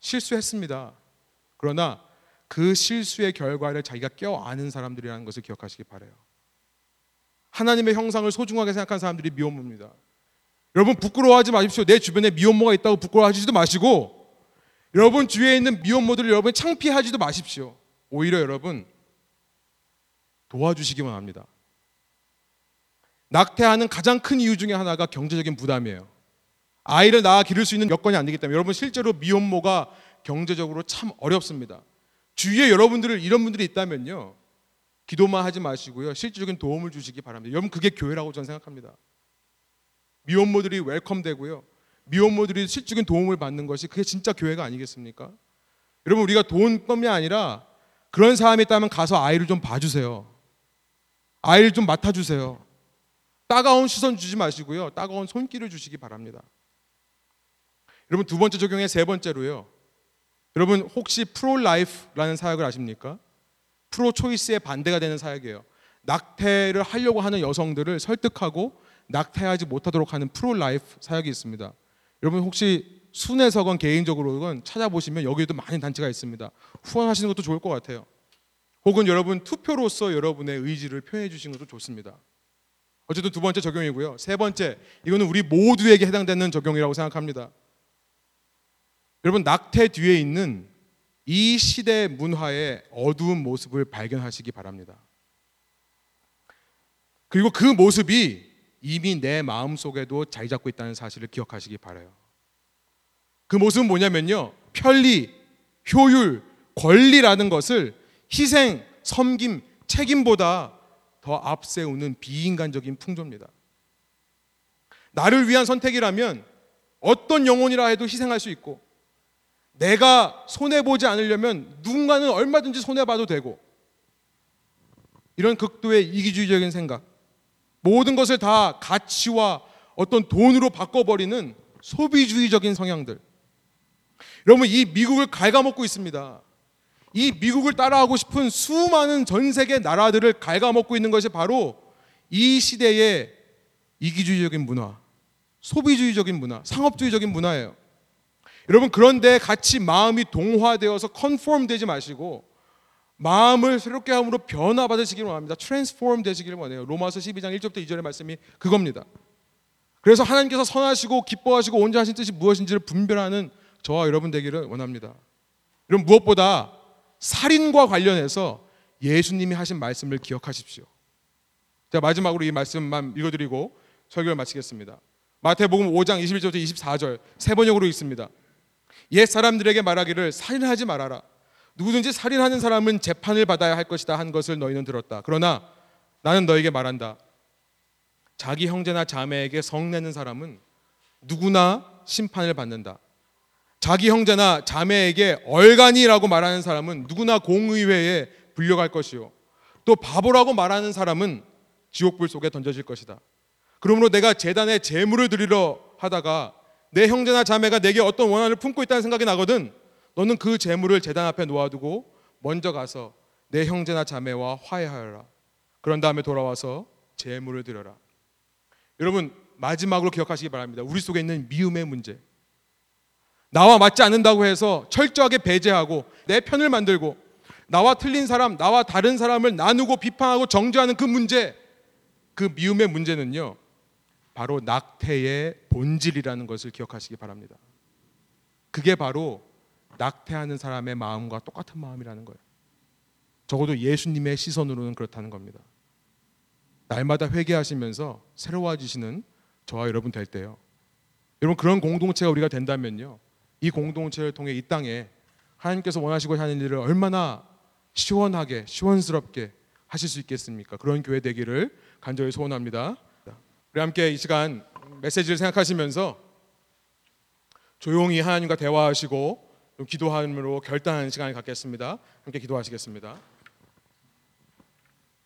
실수했습니다. 그러나 그 실수의 결과를 자기가 껴안은 사람들이라는 것을 기억하시기 바래요. 하나님의 형상을 소중하게 생각한 사람들이 미혼모입니다. 여러분 부끄러워하지 마십시오. 내 주변에 미혼모가 있다고 부끄러워하지도 마시고 여러분 주위에 있는 미혼모들을 여러분 창피하지도 마십시오. 오히려 여러분 도와주시기만 합니다. 낙태하는 가장 큰 이유 중에 하나가 경제적인 부담이에요. 아이를 낳아 기를 수 있는 여건이 안 되기 때문에 여러분 실제로 미혼모가 경제적으로 참 어렵습니다. 주위에 여러분들 이런 분들이 있다면요. 기도만 하지 마시고요. 실질적인 도움을 주시기 바랍니다. 여러분 그게 교회라고 저는 생각합니다. 미혼모들이 웰컴되고요. 미혼모들이 실질적인 도움을 받는 것이 그게 진짜 교회가 아니겠습니까? 여러분 우리가 돈뿐이 아니라 그런 사람이 있다면 가서 아이를 좀 봐주세요. 아이를 좀 맡아주세요. 따가운 시선 주지 마시고요. 따가운 손길을 주시기 바랍니다. 여러분 두 번째 적용의 세 번째로요. 여러분 혹시 pro-life라는 사역을 아십니까? pro-choice에 반대가 되는 사역이에요. 낙태를 하려고 하는 여성들을 설득하고 낙태하지 못하도록 하는 pro-life 사역이 있습니다. 여러분 혹시 순회석은 개인적으로건 찾아보시면 여기에도 많은 단체가 있습니다. 후원하시는 것도 좋을 것 같아요. 혹은 여러분 투표로서 여러분의 의지를 표현해 주시는 것도 좋습니다. 어쨌든 두 번째 적용이고요. 세 번째, 이거는 우리 모두에게 해당되는 적용이라고 생각합니다. 여러분 낙태 뒤에 있는 이 시대 문화의 어두운 모습을 발견하시기 바랍니다. 그리고 그 모습이 이미 내 마음 속에도 자리 잡고 있다는 사실을 기억하시기 바라요. 그 모습은 뭐냐면요. 편리, 효율, 권리라는 것을 희생, 섬김, 책임보다 더 앞세우는 비인간적인 풍조입니다. 나를 위한 선택이라면 어떤 영혼이라 해도 희생할 수 있고 내가 손해 보지 않으려면 누군가는 얼마든지 손해 봐도 되고 이런 극도의 이기주의적인 생각 모든 것을 다 가치와 어떤 돈으로 바꿔버리는 소비주의적인 성향들 여러분 이 미국을 갉아먹고 있습니다 이 미국을 따라하고 싶은 수많은 전 세계 나라들을 갉아먹고 있는 것이 바로 이 시대의 이기주의적인 문화 소비주의적인 문화 상업주의적인 문화예요 여러분 그런데 같이 마음이 동화되어서 컨폼 되지 마시고 마음을 새롭게 함으로 변화받으시기를 원합니다. 트랜스포럼 되시기를 원해요. 로마서 12장 1절부터 2절의 말씀이 그겁니다. 그래서 하나님께서 선하시고 기뻐하시고 온전하신 뜻이 무엇인지를 분별하는 저와 여러분 되기를 원합니다. 여러분 무엇보다 살인과 관련해서 예수님이 하신 말씀을 기억하십시오. 자 마지막으로 이 말씀만 읽어드리고 설교를 마치겠습니다. 마태복음 5장 21절부터 24절 세 번역으로 있습니다. 옛 사람들에게 말하기를 살인하지 말아라. 누구든지 살인하는 사람은 재판을 받아야 할 것이다 한 것을 너희는 들었다. 그러나 나는 너에게 말한다. 자기 형제나 자매에게 성내는 사람은 누구나 심판을 받는다. 자기 형제나 자매에게 얼간이라고 말하는 사람은 누구나 공의회에 불려갈 것이요. 또 바보라고 말하는 사람은 지옥불 속에 던져질 것이다. 그러므로 내가 재단에 재물을 드리러 하다가 내 형제나 자매가 내게 어떤 원한을 품고 있다는 생각이 나거든 너는 그 재물을 재단 앞에 놓아두고 먼저 가서 내 형제나 자매와 화해하여라. 그런 다음에 돌아와서 재물을 드려라. 여러분 마지막으로 기억하시기 바랍니다. 우리 속에 있는 미움의 문제. 나와 맞지 않는다고 해서 철저하게 배제하고 내 편을 만들고 나와 틀린 사람, 나와 다른 사람을 나누고 비판하고 정죄하는 그 문제, 그 미움의 문제는요. 바로 낙태의 본질이라는 것을 기억하시기 바랍니다. 그게 바로 낙태하는 사람의 마음과 똑같은 마음이라는 거예요. 적어도 예수님의 시선으로는 그렇다는 겁니다. 날마다 회개하시면서 새로워지시는 저와 여러분 될 때요. 여러분 그런 공동체가 우리가 된다면요. 이 공동체를 통해 이 땅에 하나님께서 원하시고 하는 일을 얼마나 시원하게 시원스럽게 하실 수 있겠습니까? 그런 교회 되기를 간절히 소원합니다. 우리 함께 이 시간 메시지를 생각하시면서 조용히 하나님과 대화하시고 기도함으로 결단하는 시간을 갖겠습니다. 함께 기도하시겠습니다.